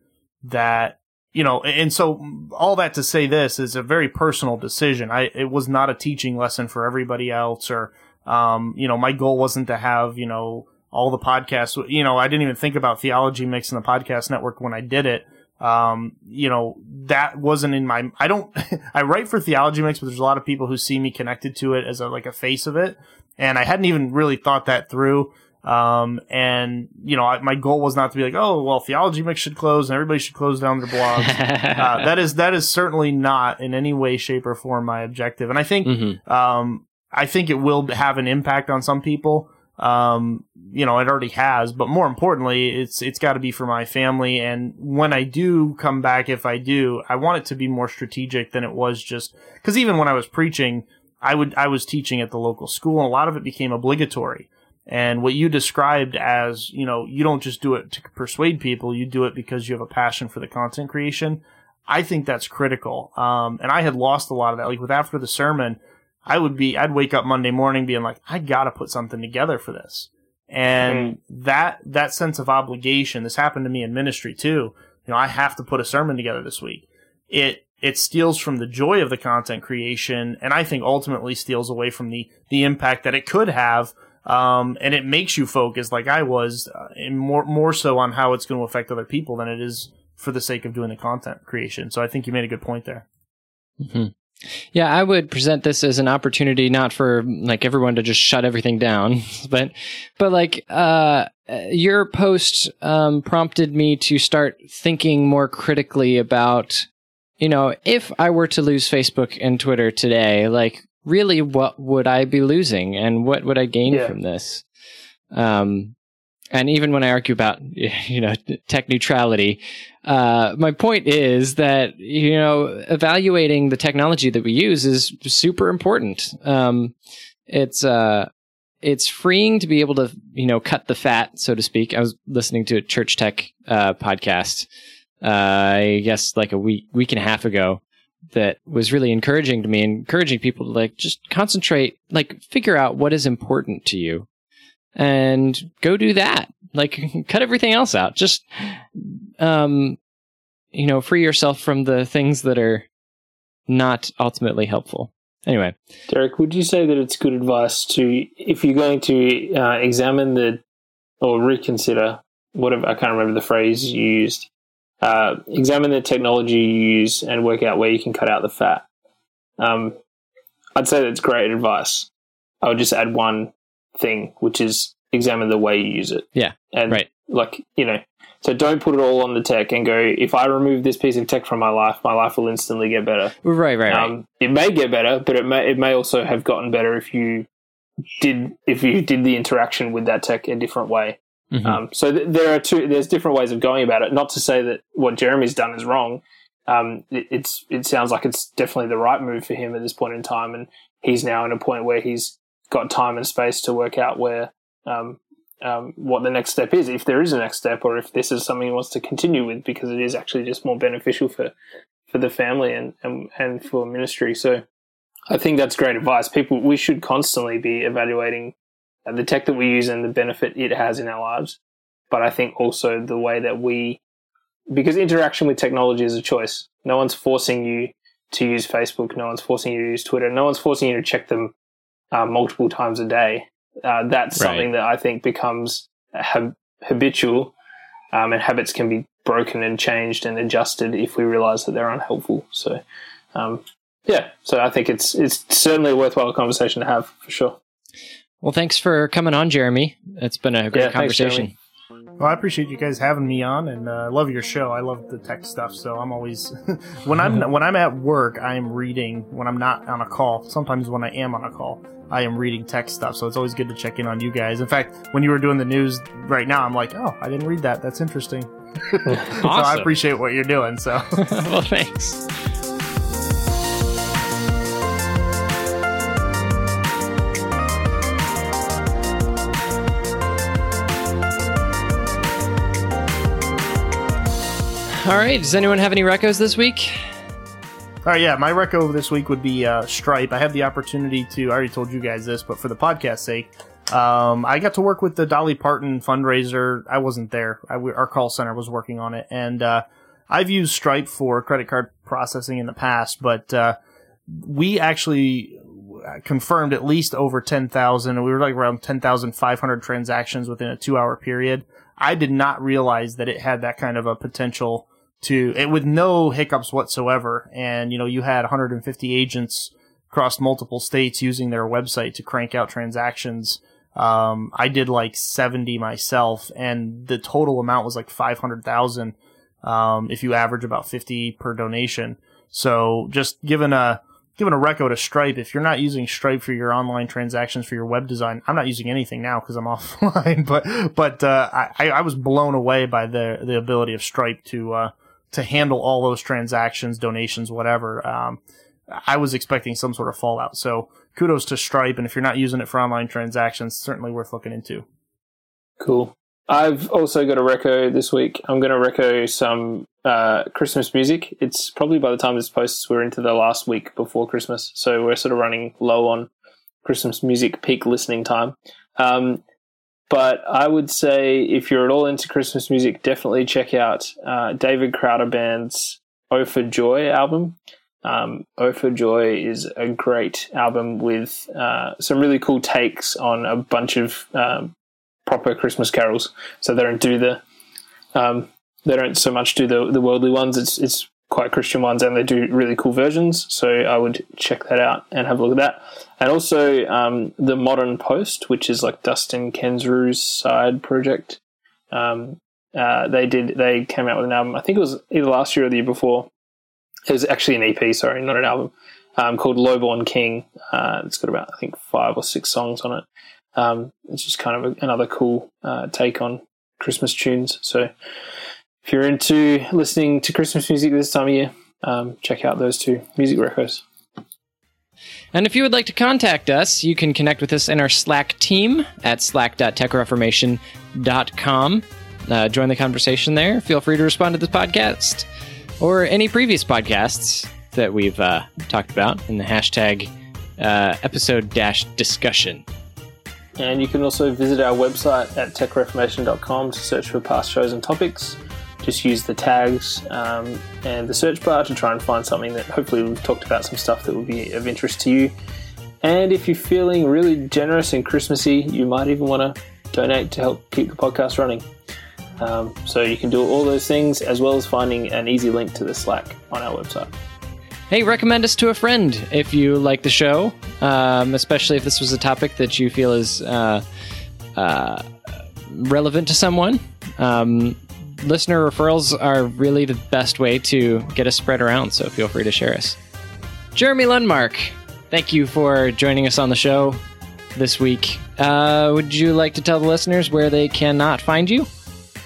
that, you know, and so all that to say this is a very personal decision. I, it was not a teaching lesson for everybody else or, um, you know, my goal wasn't to have, you know, all the podcasts, you know, I didn't even think about theology mix in the podcast network when I did it. Um, you know, that wasn't in my, I don't, I write for theology mix, but there's a lot of people who see me connected to it as a, like a face of it. And I hadn't even really thought that through. Um, and you know, I, my goal was not to be like, oh, well, theology mix should close and everybody should close down their blogs. uh, that is, that is certainly not in any way, shape or form my objective. And I think, Mhm. um, I think it will have an impact on some people. Um, you know, it already has, but more importantly, it's, it's got to be for my family. And when I do come back, if I do, I want it to be more strategic than it was just, cause even when I was preaching, I would, I was teaching at the local school and a lot of it became obligatory. And what you described as, you know, you don't just do it to persuade people, you do it because you have a passion for the content creation. I think that's critical. Um, and I had lost a lot of that. Like with after the sermon, I would be, I'd wake up Monday morning being like, I gotta put something together for this. And that, that sense of obligation, this happened to me in ministry too. You know, I have to put a sermon together this week. It, it steals from the joy of the content creation and I think ultimately steals away from the, the impact that it could have. Um, and it makes you focus like I was, uh, and more, more so on how it's going to affect other people than it is for the sake of doing the content creation. So I think you made a good point there. Mhm. Yeah, I would present this as an opportunity not for like everyone to just shut everything down, but but like uh your post um prompted me to start thinking more critically about you know, if I were to lose Facebook and Twitter today, like really what would I be losing and what would I gain Yeah. from this? Um and even when I argue about you know tech neutrality, uh, my point is that you know evaluating the technology that we use is super important. Um, it's uh, it's freeing to be able to you know cut the fat, so to speak. I was listening to a church tech uh, podcast, uh, I guess like a week week and a half ago, that was really encouraging to me, encouraging people to like just concentrate, like figure out what is important to you, and go do that. Like cut everything else out. Just um, you know, free yourself from the things that are not ultimately helpful. Anyway, Derek, would you say that it's good advice to, if you're going to uh, examine the or reconsider whatever I can't remember the phrase you used, uh, examine the technology you use and work out where you can cut out the fat. Um, I'd say that's great advice. I would just add one thing, which is examine the way you use it. Yeah, and right. like you know, so don't put it all on the tech and go. If I remove this piece of tech from my life, my life will instantly get better. right, right, right. Um, it may get better, but it may it may also have gotten better if you did if you did the interaction with that tech a different way. Mhm. Um, so th- there are two. There's different ways of going about it. Not to say that what Jeremy's done is wrong. Um, it, it's it sounds like it's definitely the right move for him at this point in time, and he's now in a point where he's got time and space to work out where um, um, what the next step is, if there is a next step, or if this is something he wants to continue with, because it is actually just more beneficial for for the family and and, and for ministry. So I think that's great advice. People, we should constantly be evaluating uh, the tech that we use and the benefit it has in our lives. But I think also the way that we, because interaction with technology is a choice. No one's forcing you to use Facebook. No one's forcing you to use Twitter. No one's forcing you to check them uh, multiple times a day. Uh, that's Right. something that I think becomes hab- habitual, um, and habits can be broken and changed and adjusted if we realize that they're unhelpful. So, um, yeah, so I think it's it's certainly a worthwhile conversation to have for sure. well, thanks for coming on, Jeremy. It's been a great Yeah, conversation. Jeremy. Well, I appreciate you guys having me on, and uh, I love your show. I love the tech stuff, so I'm always when I'm when I'm at work, I am reading. When I'm not on a call, sometimes when I am on a call, I am reading tech stuff, so it's always good to check in on you guys. In fact, when you were doing the news right now, I'm like, oh, I didn't read that. That's interesting. awesome. so I appreciate what you're doing. So, well, thanks. All right. Does anyone have any recos this week? All right, yeah, my reco this week would be uh, Stripe. I had the opportunity to, I already told you guys this, but for the podcast sake, um, I got to work with the Dolly Parton fundraiser. I wasn't there. I, our call center was working on it. And uh, I've used Stripe for credit card processing in the past, but uh, we actually confirmed at least over 10,000. We were like around 10,500 transactions within a two hour period. I did not realize that it had that kind of a potential to it with no hiccups whatsoever. And, you know, you had 150 agents across multiple states using their website to crank out transactions. Um, I did like 70 myself and the total amount was like 500,000. Um, if you average about 50 per donation. So just given a, given a reco to Stripe, if you're not using Stripe for your online transactions for your web design, I'm not using anything now because I'm offline. But but uh, I I was blown away by the the ability of Stripe to uh, to handle all those transactions, donations, whatever. Um, I was expecting some sort of fallout. So kudos to Stripe, and if you're not using it for online transactions, certainly worth looking into. Cool. I've also got a reco this week. I'm going to reco some uh, Christmas music. It's probably by the time this posts, we're into the last week before Christmas, so we're sort of running low on Christmas music peak listening time. Um, but I would say if you're at all into Christmas music, definitely check out uh, David Crowder Band's "Oh for Joy" album. Um, "Oh for Joy" is a great album with uh, some really cool takes on a bunch of um, proper Christmas carols. So they don't do the um, they don't so much do the the worldly ones. It's it's quite Christian ones, and they do really cool versions. So I would check that out and have a look at that. And also um, the Modern Post, which is like Dustin Kensrue's side project. Um, uh, they did they came out with an album. I think it was either last year or the year before. It was actually an EP, sorry, not an album, um, called Lowborn King. Uh, it's got about I think five or six songs on it. Um, it's just kind of a, another cool uh, take on Christmas tunes. So if you're into listening to Christmas music this time of year, um, check out those two music recos. And if you would like to contact us, you can connect with us in our Slack team at slack.techreformation.com. Uh, join the conversation there. Feel free to respond to this podcast or any previous podcasts that we've uh, talked about in the hashtag uh, episode dash discussion. And you can also visit our website at techreformation.com to search for past shows and topics just use the tags um, and the search bar to try and find something that hopefully we've talked about some stuff that will be of interest to you. And if you're feeling really generous and Christmassy, you might even want to donate to help keep the podcast running. Um, so you can do all those things as well as finding an easy link to the Slack on our website. Hey, recommend us to a friend if you like the show, um, especially if this was a topic that you feel is uh, uh, relevant to someone. Um, listener referrals are really the best way to get us spread around, so feel free to share us. Jeremy Lundmark, thank you for joining us on the show this week. Uh, would you like to tell the listeners where they cannot find you?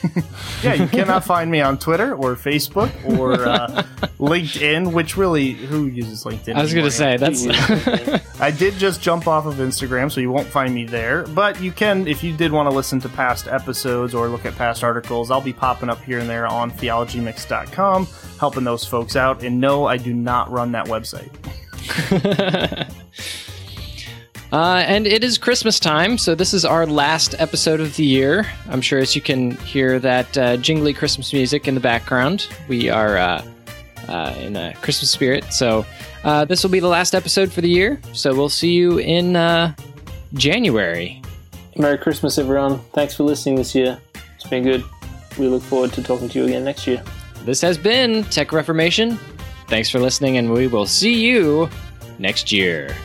yeah, you cannot find me on Twitter or Facebook or uh, LinkedIn, which really, who uses LinkedIn? I was going to say, that's. I did just jump off of Instagram, so you won't find me there. But you can, if you did want to listen to past episodes or look at past articles, I'll be popping up here and there on theologymix.com, helping those folks out. And no, I do not run that website. Uh, and it is Christmas time, so this is our last episode of the year. I'm sure as you can hear that uh, jingly Christmas music in the background, we are uh, uh in a Christmas spirit. So uh, this will be the last episode for the year. So we'll see you in uh, January. Merry Christmas, everyone. Thanks for listening this year. It's been good. We look forward to talking to you again next year. This has been Tech Reformation. Thanks for listening, and we will see you next year.